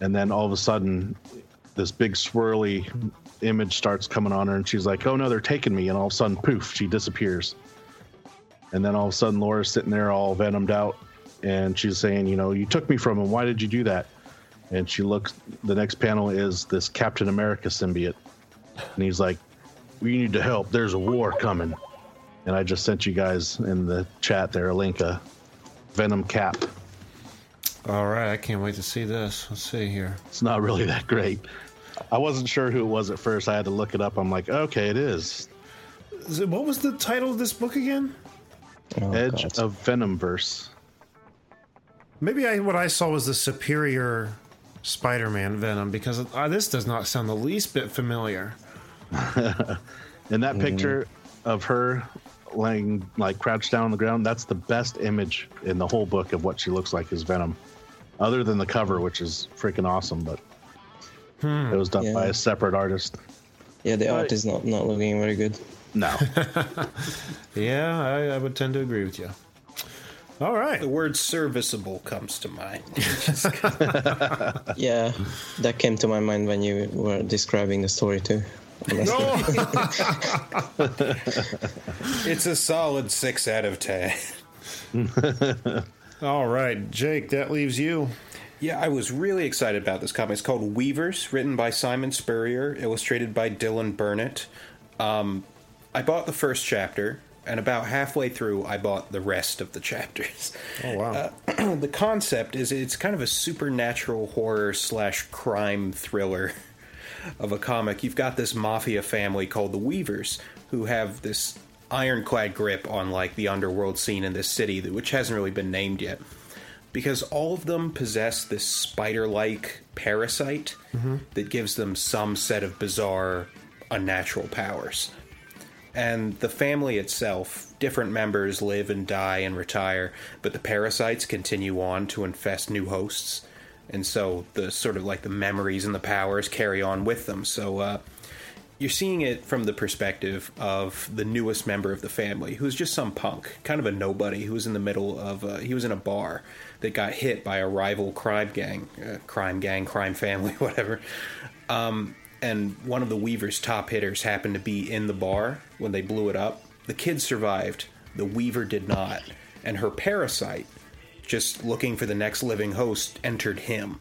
Speaker 3: And then all of a sudden, this big swirly image starts coming on her and she's like, oh no, they're taking me. And all of a sudden, poof, she disappears. And then all of a sudden, Laura's sitting there all venomed out and she's saying, you know, you took me from him. Why did you do that? And she looks, the next panel is this Captain America symbiote. And he's like, we need to help. There's a war coming. And I just sent you guys in the chat there a link, a Venom cap.
Speaker 2: All right, I can't wait to see this. Let's see here.
Speaker 3: It's not really that great. I wasn't sure who it was at first. I had to look it up. I'm like, okay, it is.
Speaker 2: Is it, what was the title of this book again?
Speaker 5: Oh,
Speaker 3: Edge
Speaker 5: God.
Speaker 3: of Venomverse.
Speaker 2: Maybe I, what I saw was the superior Spider-Man Venom because uh, this does not sound the least bit familiar. [LAUGHS]
Speaker 3: And that picture of her laying like crouched down on the ground, that's the best image in the whole book of what she looks like as Venom. Other than the cover, which is freaking awesome, but it was done by a separate artist.
Speaker 5: Yeah, the art is not not looking very good.
Speaker 3: No. [LAUGHS]
Speaker 2: Yeah, I, I would tend to agree with you. All right.
Speaker 4: The word serviceable comes to mind. [LAUGHS] [LAUGHS]
Speaker 5: Yeah, that came to my mind when you were describing the story too. honestly. [LAUGHS]
Speaker 4: it's a solid six out of ten.
Speaker 2: All right, Jake, that leaves you.
Speaker 4: Yeah, I was really excited about this comic. It's called Weavers, written by Simon Spurrier, illustrated by Dylan Burnett. Um, I bought the first chapter, and about halfway through, I bought the rest of the chapters.
Speaker 2: Oh, wow.
Speaker 4: Uh, [CLEARS THROAT] the concept is it's kind of a supernatural horror slash crime thriller of a comic. You've got this mafia family called the Weavers who have this ironclad grip on like the underworld scene in this city, which hasn't really been named yet. Because all of them possess this spider-like parasite that gives them some set of bizarre, unnatural powers and the family itself, different members live and die and retire, but the parasites continue on to infest new hosts, and so the sort of like the memories and the powers carry on with them. So uh, you're seeing it from the perspective of the newest member of the family, who's just some punk, kind of a nobody, who was in the middle of uh, he was in a bar that got hit by a rival crime gang, uh, crime gang, crime family, [LAUGHS] whatever. Um, and one of the Weaver's top hitters happened to be in the bar when they blew it up. The kid survived, the Weaver did not, and her parasite, just looking for the next living host, entered him.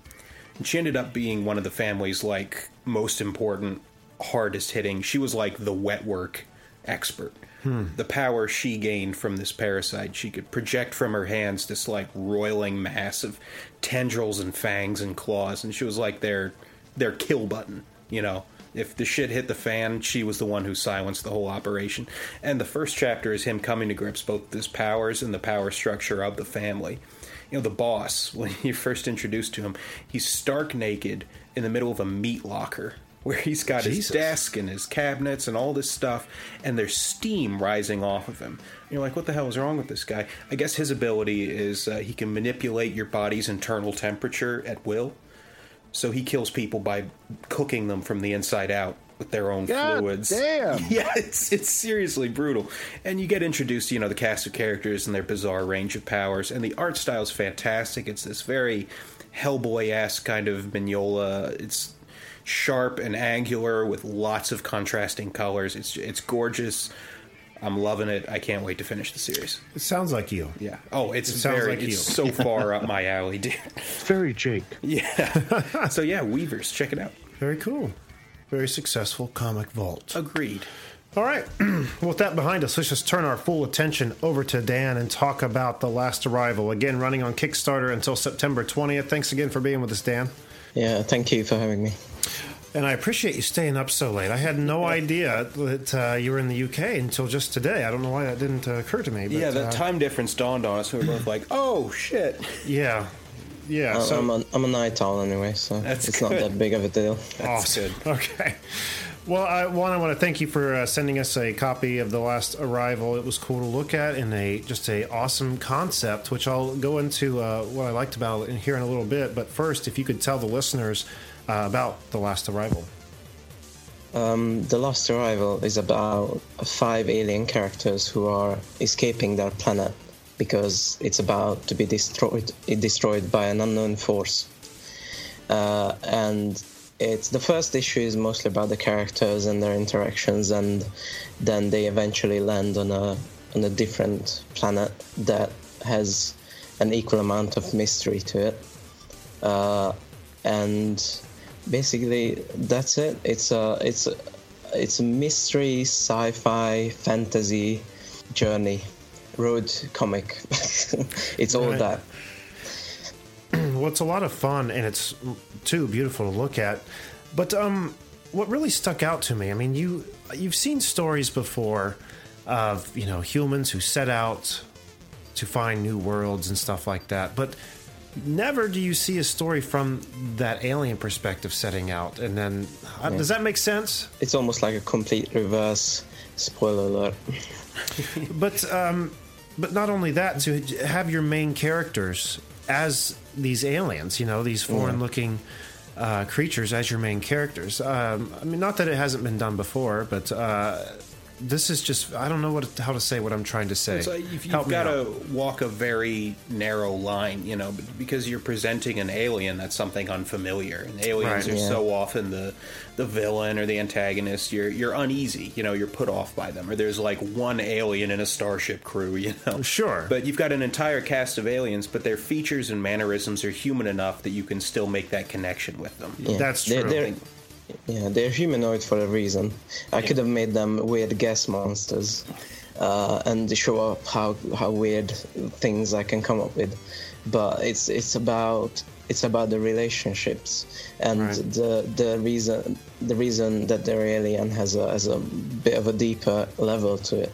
Speaker 4: And she ended up being one of the family's like most important, hardest hitting. She was like the wet work expert. Hmm. The power she gained from this parasite, she could project from her hands this like roiling mass of tendrils and fangs and claws, and she was like their their kill button. You know, if the shit hit the fan, she was the one who silenced the whole operation. And the first chapter is him coming to grips both with his powers and the power structure of the family. You know, the boss, [LAUGHS] when you first introduced to him, he's stark naked in the middle of a meat locker [LAUGHS] where he's got his desk and his cabinets and all this stuff, and there's steam rising off of him. And you're like, what the hell is wrong with this guy? I guess his ability is uh, he can manipulate your body's internal temperature at will. So he kills people by cooking them from the inside out with their own
Speaker 1: God
Speaker 4: fluids.
Speaker 1: damn. [LAUGHS]
Speaker 4: Yeah, it's it's seriously brutal. And you get introduced to, you know, the cast of characters and their bizarre range of powers, and the art style is fantastic. It's this very Hellboy-esque kind of Mignola. It's sharp and angular with lots of contrasting colors. It's it's gorgeous. I'm loving it. I can't wait to finish the series.
Speaker 2: It sounds like you.
Speaker 4: Yeah. Oh, it's
Speaker 2: It sounds
Speaker 4: very
Speaker 2: like
Speaker 4: it's
Speaker 2: you.
Speaker 4: so [LAUGHS] far up my alley, dude.
Speaker 3: Very Jake.
Speaker 4: Yeah. [LAUGHS] so yeah, Weavers, check it out.
Speaker 2: Very cool. Very successful comic vault.
Speaker 4: Agreed.
Speaker 2: All right. [CLEARS THROAT] with that behind us, let's just turn our full attention over to Dan and talk about The Last Arrival. Again, running on Kickstarter until September 20th. Thanks again for being with us, Dan.
Speaker 5: Yeah, thank you for having me.
Speaker 2: And I appreciate you staying up so late. I had no idea that uh, you were in the UK until just today. I don't know why that didn't uh, occur to me. But,
Speaker 4: yeah, that
Speaker 2: uh,
Speaker 4: time difference dawned on us. We were both like, [LAUGHS] "Oh shit!"
Speaker 2: Yeah. Yeah.
Speaker 5: I'm-
Speaker 2: so,
Speaker 5: I'm, a, I'm a night owl anyway, so
Speaker 4: That's
Speaker 5: it's
Speaker 4: good.
Speaker 5: not that big of a deal.
Speaker 4: That's
Speaker 2: awesome.
Speaker 4: good. [LAUGHS]
Speaker 2: Okay. Well, I, I want to thank you for uh, sending us a copy of The Last Arrival. It was cool to look at and a just a awesome concept, which I'll go into uh, what I liked about it here in a little bit. But first, if you could tell the listeners uh, about The Last Arrival.
Speaker 5: Um, the Last Arrival is about five alien characters who are escaping their planet because it's about to be destroyed destroyed by an unknown force. Uh, and it's the first issue is mostly about the characters and their interactions, and then they eventually land on a on a different planet that has an equal amount of mystery to it. Uh, and basically, that's it. It's a it's a, it's a mystery, sci-fi, fantasy journey, road comic. [LAUGHS] it's all
Speaker 2: Right.
Speaker 5: that.
Speaker 2: Well, it's a lot of fun and it's too beautiful to look at. But um, what really stuck out to me, I mean, you you've seen stories before of you know humans who set out to find new worlds and stuff like that, but never do you see a story from that alien perspective setting out. And then, uh, does that make sense?
Speaker 5: It's almost like a complete reverse. Spoiler alert. [LAUGHS]
Speaker 2: But um, but not only that, to have your main characters as these aliens, you know, these foreign-looking uh, creatures as your main characters. Um, I mean, not that it hasn't been done before, but uh, this is just—I don't know what how to say what I'm trying to say.
Speaker 4: It's like you've,
Speaker 2: Help
Speaker 4: you've got to walk a very narrow line, you know, because you're presenting an alien that's something unfamiliar, and aliens
Speaker 2: Right.
Speaker 4: are
Speaker 5: Yeah.
Speaker 4: so often the the villain or the antagonist. You're you're uneasy, you know, you're put off by them, or there's like one alien in a starship crew, you know.
Speaker 2: Sure.
Speaker 4: But you've got an entire cast of aliens, but their features and mannerisms are human enough that you can still make that connection with them.
Speaker 5: Yeah.
Speaker 2: That's
Speaker 5: They're-
Speaker 2: true.
Speaker 5: they're- yeah, they're humanoid for a reason. I could have made them weird gas monsters, uh, and show up how how weird things I can come up with. But it's it's about it's about the relationships and
Speaker 2: Right.
Speaker 5: the the reason the reason that they're alien has a has a bit of a deeper level to it.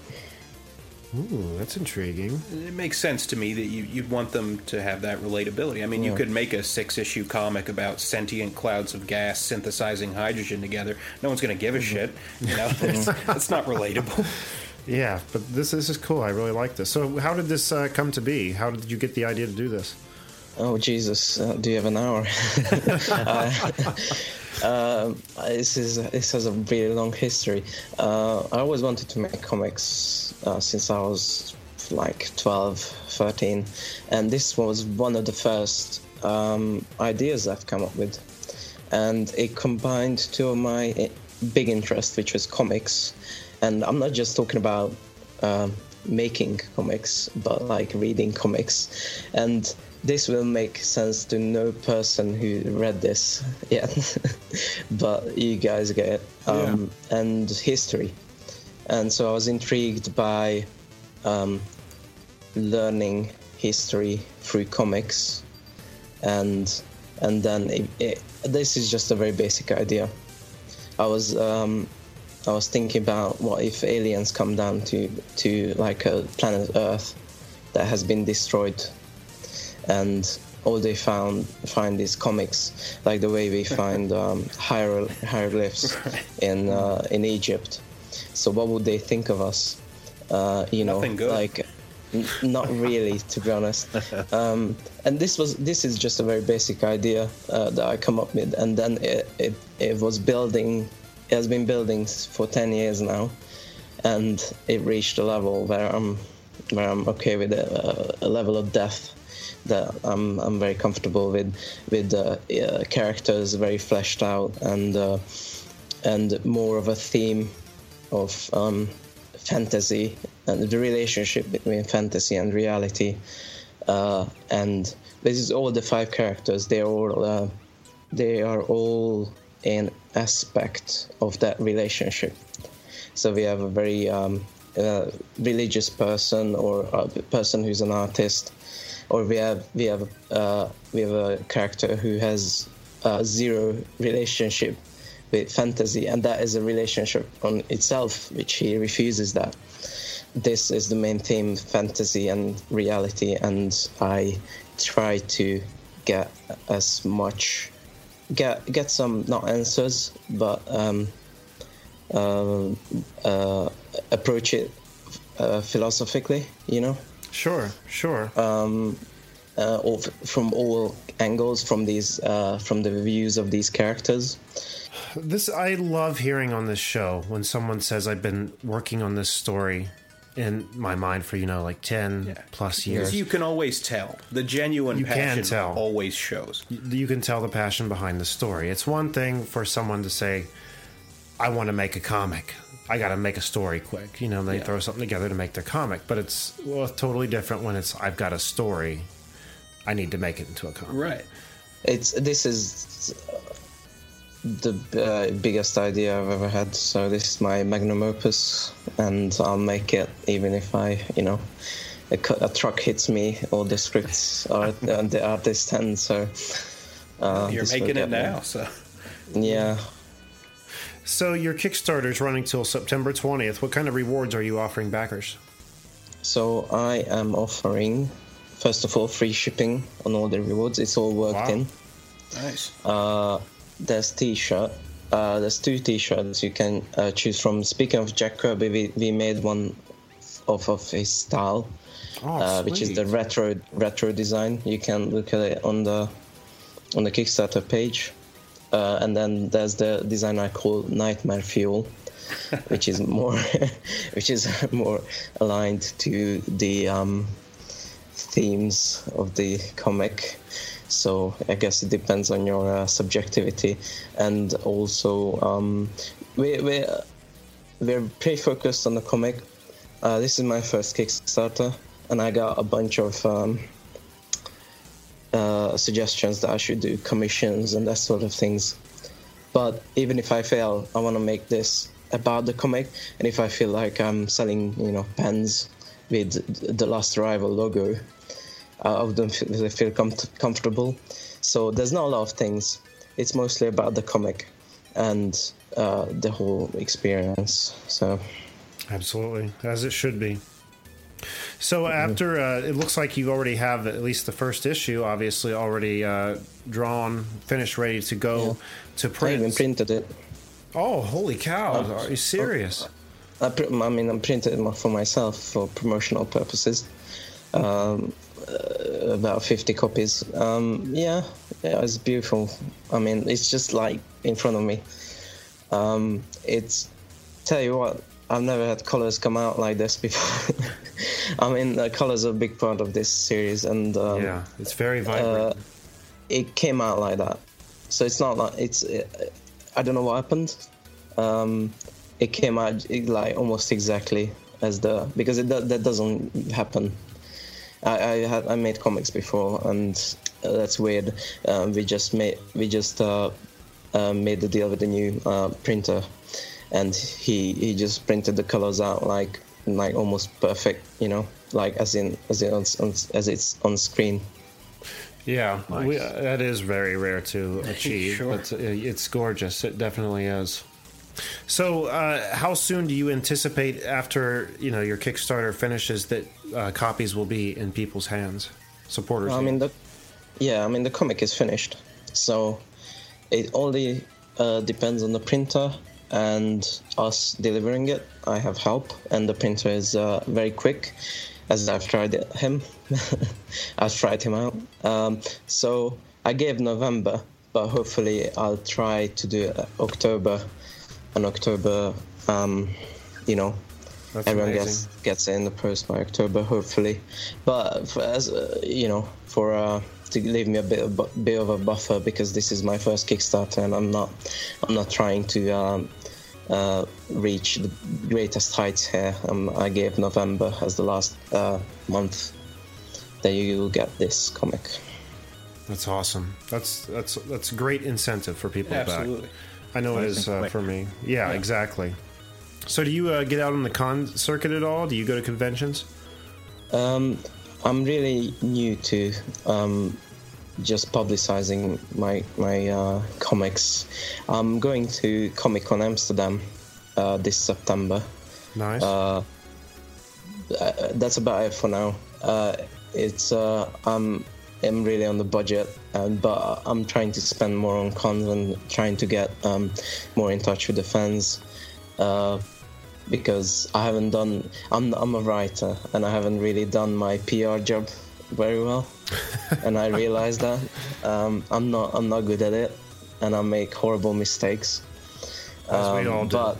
Speaker 2: Ooh, that's intriguing.
Speaker 4: It makes sense to me that you, you'd want them to have that relatability. I mean, you could make a six issue comic about sentient clouds of gas synthesizing hydrogen together. No one's going to give a shit. You know, that's, that's not relatable.
Speaker 2: Yeah, but this this is cool. I really like this. So, how did this uh, come to be? How did you get the idea to do this?
Speaker 5: Oh Jesus! Uh, do you have an hour? [LAUGHS] uh, um, this is this has a really long history. Uh, I always wanted to make comics uh, since I was like 12, 13, and this was one of the first um, ideas I've come up with, and it combined two of my eh, big interests, which was comics, and I'm not just talking about. Um, making comics but like reading comics and this will make sense to no person who read this [LAUGHS] yet [LAUGHS] but you guys get it um, and history. And so i was intrigued by um, learning history through comics and and then it, it, this is just a very basic idea. I was um, I was thinking about what if aliens come down to to like a planet Earth that has been destroyed, and all they found find is comics, like the way we [LAUGHS] find um, hiero- hieroglyphs [LAUGHS] in uh, in Egypt. So what would they think of us? Uh, you know,
Speaker 4: good.
Speaker 5: like n- not really, [LAUGHS] to be honest. Um, and this was this is just a very basic idea uh, that I come up with, and then it, it it was building. It has been building for ten years now, and it reached a level where I'm where I'm okay with it, uh, a level of depth that I'm I'm very comfortable with, with uh, uh, characters very fleshed out and uh, and more of a theme of um, fantasy and the relationship between fantasy and reality. Uh, and this is all the five characters. They're all uh, they are all an aspect of that relationship. So we have a very um, religious person or a person who's an artist, or we have we have uh, we have a character who has uh, zero relationship with fantasy, and that is a relationship on itself, which he refuses that. This is the main theme: fantasy and reality, and I try to get as much get get some not answers, but um, approach it uh, philosophically, you know,
Speaker 2: Sure, sure.
Speaker 5: uh, all, from all angles, from these, uh, from the views of these characters.
Speaker 2: This I love hearing on this show when someone says I've been working on this story in my mind for you know like ten plus years.
Speaker 4: You can always tell. The genuine
Speaker 2: You can
Speaker 4: passion
Speaker 2: tell.
Speaker 4: always shows.
Speaker 2: you can tell the passion behind the story. It's one thing for someone to say, "I want to make a comic. I got to make a story quick." You know, they
Speaker 4: Yeah.
Speaker 2: throw something together to make their comic. But it's well, totally different when it's, "I've got a story. I need to make it into a comic."
Speaker 4: Right.
Speaker 5: It's this is the uh, biggest idea I've ever had. So this is my magnum opus, and I'll make it even if I, you know, a, a truck hits me or the scripts are and the [LAUGHS] artist end. So uh,
Speaker 4: You're making it
Speaker 5: get me.
Speaker 4: now, so
Speaker 5: Yeah.
Speaker 2: So your Kickstarter is running till September twentieth. What kind of rewards are you offering backers?
Speaker 5: So I am offering, first of all, free shipping on all the rewards. It's all worked
Speaker 2: Wow.
Speaker 5: in.
Speaker 4: nice.
Speaker 5: Uh, there's t-shirt. Uh, there's two t-shirts you can uh, choose from. Speaking of Jack Kirby, we, we made one off of his style,
Speaker 2: Oh,
Speaker 5: uh, which is the retro retro design. You can look at it on the on the Kickstarter page. Uh, and then there's the design I call Nightmare Fuel, [LAUGHS] which is more [LAUGHS] which is [LAUGHS] more aligned to the um, themes of the comic. So I guess it depends on your uh, subjectivity, and also um, we we we're pretty focused on the comic. Uh, this is my first Kickstarter, and I got a bunch of um, uh, suggestions that I should do commissions and that sort of things. But even if I fail, I want to make this about the comic, and if I feel like I'm selling, you know, pens with the Last Arrival logo, uh, I wouldn't feel com- comfortable. So there's not a lot of things. It's mostly about the comic and uh, the whole experience. So
Speaker 2: Absolutely, as it should be. So after uh, it looks like you already have at least the first issue, obviously already uh, drawn, finished, ready to go to print.
Speaker 5: I even
Speaker 2: print.
Speaker 5: printed it.
Speaker 2: Oh, holy cow!
Speaker 5: Oh.
Speaker 2: Are you serious?
Speaker 5: I, pr- I mean, I printed it for myself for promotional purposes. Um, uh, about 50 copies. Um, yeah, yeah, it's beautiful. I mean, it's just like in front of me. Um, it's tell you what, I've never had colors come out like this before. [LAUGHS] I mean, the colors are a big part of this series, and um,
Speaker 2: yeah, it's very vibrant.
Speaker 5: uh, it came out like that. So it's not like it's. Uh, I don't know what happened. Um, it came out like almost exactly as the because it that doesn't happen. I, I had I made comics before and uh, that's weird. Um, we just made we just uh, uh, made the deal with the new uh, printer, and he he just printed the colors out like like almost perfect. You know, like as in as in on, on, as it's on screen.
Speaker 2: yeah, we, uh, that is very rare to [LAUGHS] achieve,
Speaker 4: Sure.
Speaker 2: but uh, it's gorgeous. It definitely is. So, uh, how soon do you anticipate after you know your Kickstarter finishes that uh, copies will be in people's hands, supporters?
Speaker 5: I mean the yeah, I mean the comic is finished, so it only uh, depends on the printer and us delivering it. I have help, and the printer is uh, very quick, as I've tried him. [LAUGHS] I've tried him out. Um, so I gave November, but hopefully I'll try to do October, an October. Um, you know,
Speaker 2: That's
Speaker 5: everyone
Speaker 2: amazing.
Speaker 5: gets gets it in the post by October, hopefully. But for, as uh, you know, for uh, to leave me a bit of, bit of a buffer because this is my first Kickstarter and I'm not I'm not trying to um, uh, reach the greatest heights here. Um, I gave November as the last uh, month that you will get this comic.
Speaker 2: That's awesome. That's that's that's great incentive for people
Speaker 4: Absolutely.
Speaker 2: back. I know it
Speaker 4: Nice
Speaker 2: is
Speaker 4: and
Speaker 2: uh,
Speaker 4: quick.
Speaker 2: for me. Yeah, exactly. So, do you uh, get out on the con circuit at all? Do you go to conventions?
Speaker 5: Um, I'm really new to um, just publicizing my my uh, comics. I'm going to Comic Con Amsterdam uh, this September.
Speaker 2: Nice.
Speaker 5: Uh, uh, that's about it for now. Uh, it's uh, I'm I'm really on the budget, and but I'm trying to spend more on cons and trying to get um, more in touch with the fans. Uh, because I haven't done. I'm I'm a writer, and I haven't really done my PR job very well, and I realize that um, I'm not I'm not good at it, and I make horrible mistakes.
Speaker 2: As we
Speaker 5: Um,
Speaker 2: all do.
Speaker 5: But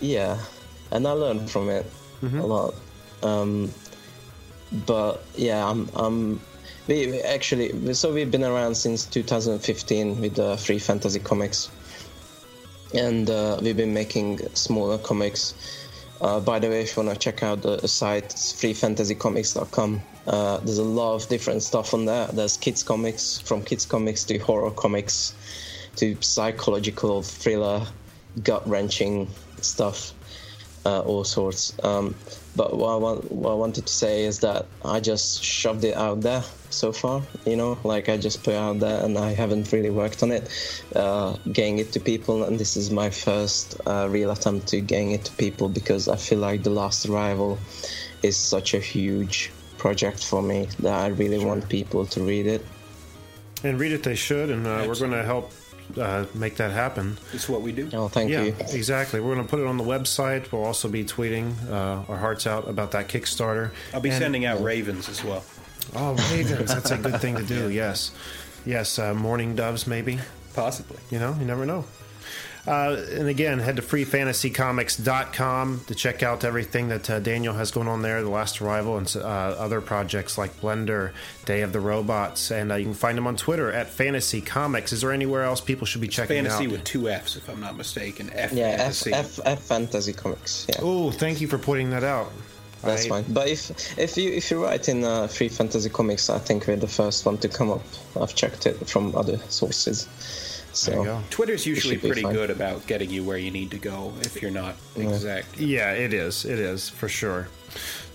Speaker 5: yeah, and I learned from it
Speaker 2: Mm-hmm.
Speaker 5: a lot. Um, but yeah, I'm, I'm we we actually so we've been around since 2015 with the free fantasy comics, and uh, we've been making smaller comics. Uh, by the way, if you want to check out the site, it's freefantasycomics.com. Uh, there's a lot of different stuff on there. There's kids comics, from kids comics to horror comics, to psychological thriller, gut wrenching stuff, uh, all sorts. Um, but what I, want, what I wanted to say is that I just shoved it out there so far, you know, like I just put out there and I haven't really worked on it, uh, getting it to people. And this is my first uh, real attempt to getting it to people because I feel like The Last Arrival is such a huge project for me that I really want people to read it.
Speaker 2: And read it, they should, and uh, we're going to help uh, make that happen.
Speaker 4: It's what we do.
Speaker 5: Oh, thank
Speaker 2: yeah,
Speaker 5: you.
Speaker 2: exactly. We're going to put it on the website. We'll also be tweeting uh, our hearts out about that Kickstarter.
Speaker 4: I'll be
Speaker 2: And-
Speaker 4: sending out ravens as well.
Speaker 2: Oh, ravens! That's a good thing to do. [LAUGHS] Yes, yes. Uh, mourning doves, maybe.
Speaker 4: Possibly.
Speaker 2: You know, you never know. Uh, and again, head to freefantasycomics.com to check out everything that uh, Daniel has going on there, The Last Arrival, and uh, other projects like Blender, Day of the Robots. And uh, you can find them on Twitter at Fantasy Comics. Is there anywhere else people should be checking out?
Speaker 4: Fantasy
Speaker 2: out?
Speaker 4: with two F's, if I'm not mistaken. F
Speaker 5: Yeah, F. F, F Fantasy Comics. Yeah.
Speaker 2: Oh, thank you for pointing that out.
Speaker 5: That's
Speaker 2: I-
Speaker 5: fine. But if if you if you write in uh, Free Fantasy Comics, I think we're the first one to come up. I've checked it from other sources. So
Speaker 2: There you go.
Speaker 4: Twitter's usually pretty
Speaker 5: fine.
Speaker 4: good about getting you where you need to go if you're not exact.
Speaker 2: Yeah, it is. It is for sure.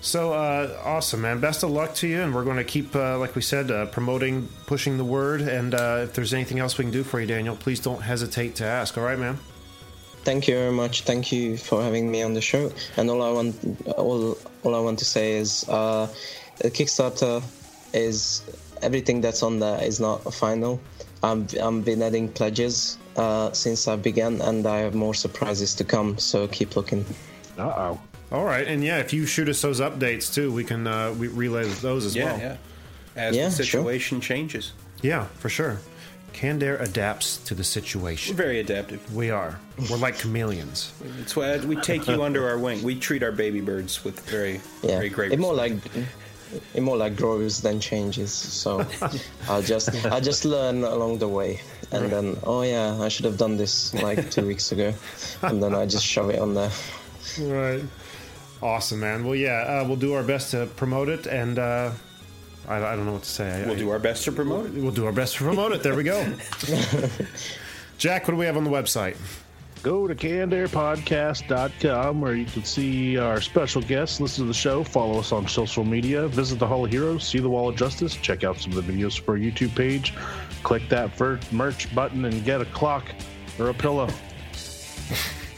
Speaker 2: So uh, awesome, man! Best of luck to you, and we're going to keep, uh, like we said, uh, promoting, pushing the word. And uh, if there's anything else we can do for you, Daniel, please don't hesitate to ask. All right, man.
Speaker 5: Thank you very much. Thank you for having me on the show. And all I want all all I want to say is uh, the Kickstarter is everything that's on there is not final. I'm I'm been adding pledges uh, since I began, and I have more surprises to come. So keep looking.
Speaker 3: Uh oh.
Speaker 2: All right, and yeah, if you shoot us those updates too, we can uh, we relay those as
Speaker 4: Yeah,
Speaker 2: well.
Speaker 4: yeah. As
Speaker 5: Yeah,
Speaker 4: the
Speaker 5: sure.
Speaker 4: situation changes.
Speaker 2: Yeah, for sure. Canned Air adapts to the
Speaker 4: We're
Speaker 2: situation.
Speaker 4: very adaptive.
Speaker 2: We are. We're like chameleons. [LAUGHS]
Speaker 4: It's why we take you under our wing. We treat our baby birds with very,
Speaker 5: Yeah,
Speaker 4: very great
Speaker 5: it more like it more like grows than changes. So I'll just I just learn along the way, and then oh yeah, I should have done this like two weeks ago, and then I just shove it on there.
Speaker 2: Right. Awesome, man. Well, yeah, uh, we'll do our best to promote it, and uh, I, I don't know what to say. I-
Speaker 4: We'll do our best to promote it.
Speaker 2: We'll do our best to promote it. There we go. [LAUGHS] Jack, what do we have on the website?
Speaker 3: Go to cannedairpodcast.com where you can see our special guests, listen to the show, follow us on social media, visit the Hall of Heroes, see the Wall of Justice, check out some of the videos for our YouTube page, click that fir- merch button and get a clock or a pillow.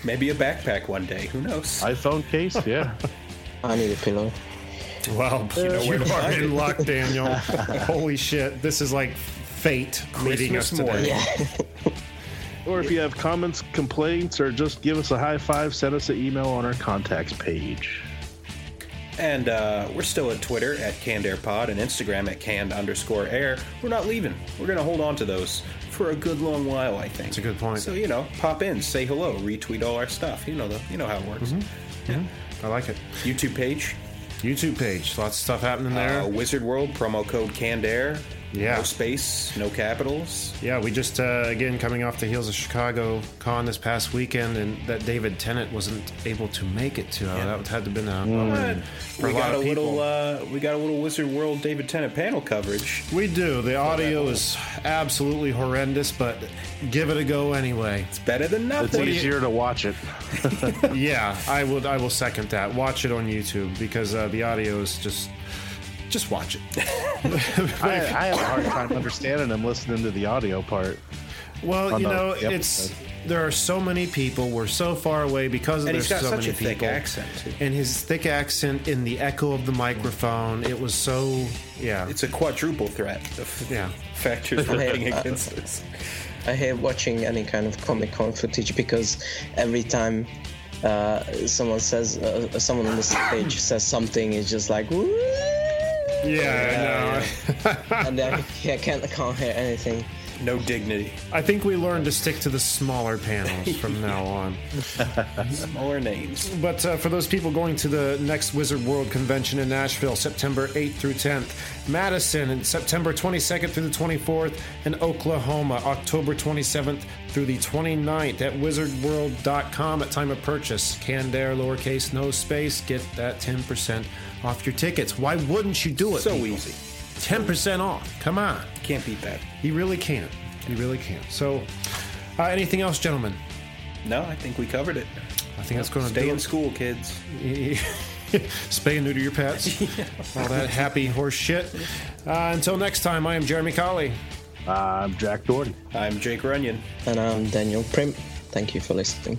Speaker 4: Maybe a backpack one day. Who knows?
Speaker 3: iPhone case, yeah. [LAUGHS]
Speaker 5: I need a pillow.
Speaker 2: Well, you,
Speaker 4: know where to
Speaker 2: are [LAUGHS] in luck, Daniel. [LAUGHS] Holy shit. This is like fate meeting us today.
Speaker 4: morning. [LAUGHS]
Speaker 3: or if you have comments, complaints, or just give us a high five, send us an email on our contacts page.
Speaker 4: And uh, we're still at Twitter at CannedAirPod and Instagram at canned underscore air. We're not leaving. We're going to hold on to those for a good long while, I think.
Speaker 2: That's a good point.
Speaker 4: So, you know, pop in, say hello, retweet all our stuff. You know the, you know how it works.
Speaker 2: Mm-hmm. I like it.
Speaker 4: YouTube page,
Speaker 2: YouTube page. Lots of stuff happening there.
Speaker 4: uh, Wizard World, promo code Canned Air.
Speaker 2: Yeah.
Speaker 4: No space, no capitals.
Speaker 2: Yeah, we just uh, again coming off the heels of Chicago Con this past weekend, and that David Tennant wasn't able to make it to. Uh, That had to been a
Speaker 4: But
Speaker 2: for
Speaker 4: we
Speaker 2: a lot
Speaker 4: got a
Speaker 2: people.
Speaker 4: little, uh, we got a little Wizard World David Tennant panel coverage.
Speaker 2: we do. The audio is absolutely horrendous, but give it a go anyway.
Speaker 4: It's better than nothing.
Speaker 3: It's easier to watch it. [LAUGHS]
Speaker 2: yeah, I would. I will second that. Watch it on YouTube because uh, the audio is just. Just watch it. [LAUGHS]
Speaker 3: I, I have a hard time understanding him listening to the audio part.
Speaker 2: Well, you know,
Speaker 3: episode.
Speaker 2: it's there are so many people. We're so far away because of
Speaker 4: And
Speaker 2: there's
Speaker 4: he's got
Speaker 2: so
Speaker 4: such
Speaker 2: many
Speaker 4: a thick
Speaker 2: people.
Speaker 4: accent, too.
Speaker 2: And his thick accent in the echo of the microphone, it was so yeah.
Speaker 4: It's a quadruple threat of
Speaker 2: Yeah.
Speaker 4: factors [LAUGHS] working against us.
Speaker 5: I hate watching any kind of Comic Con footage because every time uh, someone says, uh, someone on the stage says something, it's just like, "Woo!"
Speaker 2: Yeah, I know. [LAUGHS]
Speaker 5: and I, I can't, I can't hear anything.
Speaker 4: No dignity.
Speaker 2: I think we learned to stick to the smaller panels from [LAUGHS] now on.
Speaker 4: Smaller names.
Speaker 2: But uh, for those people going to the next Wizard World Convention in Nashville, September 8th through 10th, Madison, and September 22nd through the 24th, and Oklahoma, October 27th through the 29th at wizardworld.com at time of purchase. Candair, lowercase, no space. Get that 10% off your tickets. Why wouldn't you do it?
Speaker 4: So
Speaker 2: people?
Speaker 4: easy.
Speaker 2: 10% off. Come on.
Speaker 4: Can't beat that.
Speaker 2: You really can't. You really can't. So, uh, anything else, gentlemen?
Speaker 4: No, I think we covered it.
Speaker 2: I think that's going to
Speaker 4: Stay
Speaker 2: do
Speaker 4: in
Speaker 2: it.
Speaker 4: school, kids. [LAUGHS]
Speaker 2: Spay and neuter your pets. [LAUGHS] All that happy horse shit. Uh, until next time, I am Jeremy Colley.
Speaker 3: Uh, I'm Jack Doherty.
Speaker 4: I'm Jake Runyon.
Speaker 5: And I'm Daniel Prim. Thank you for listening.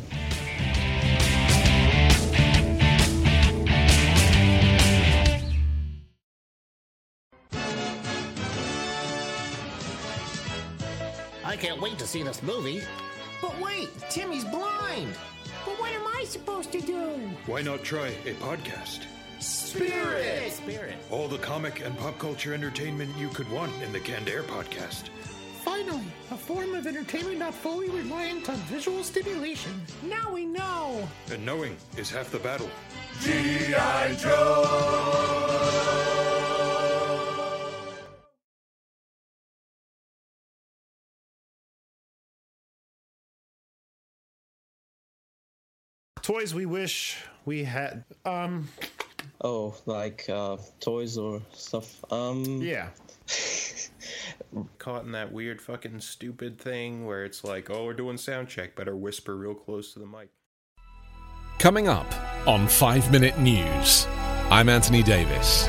Speaker 7: See this movie.
Speaker 8: But wait, Timmy's blind.
Speaker 9: But what am I supposed to do?
Speaker 10: Why not try a podcast?
Speaker 8: Spirit!
Speaker 7: Spirit.
Speaker 10: All the comic and pop culture entertainment you could want in the Canned Air podcast.
Speaker 9: Finally, a form of entertainment not fully reliant on visual stimulation. Now we know.
Speaker 10: And knowing is half the battle.
Speaker 11: G.I. Joe!
Speaker 2: Toys we wish we had. Um,
Speaker 5: Oh, like uh, toys or stuff. Um,
Speaker 2: yeah. [LAUGHS]
Speaker 4: Caught in that weird fucking stupid thing where it's like, oh, we're doing sound check. Better whisper real close to the mic.
Speaker 12: Coming up on 5 Minute News, I'm Anthony Davis.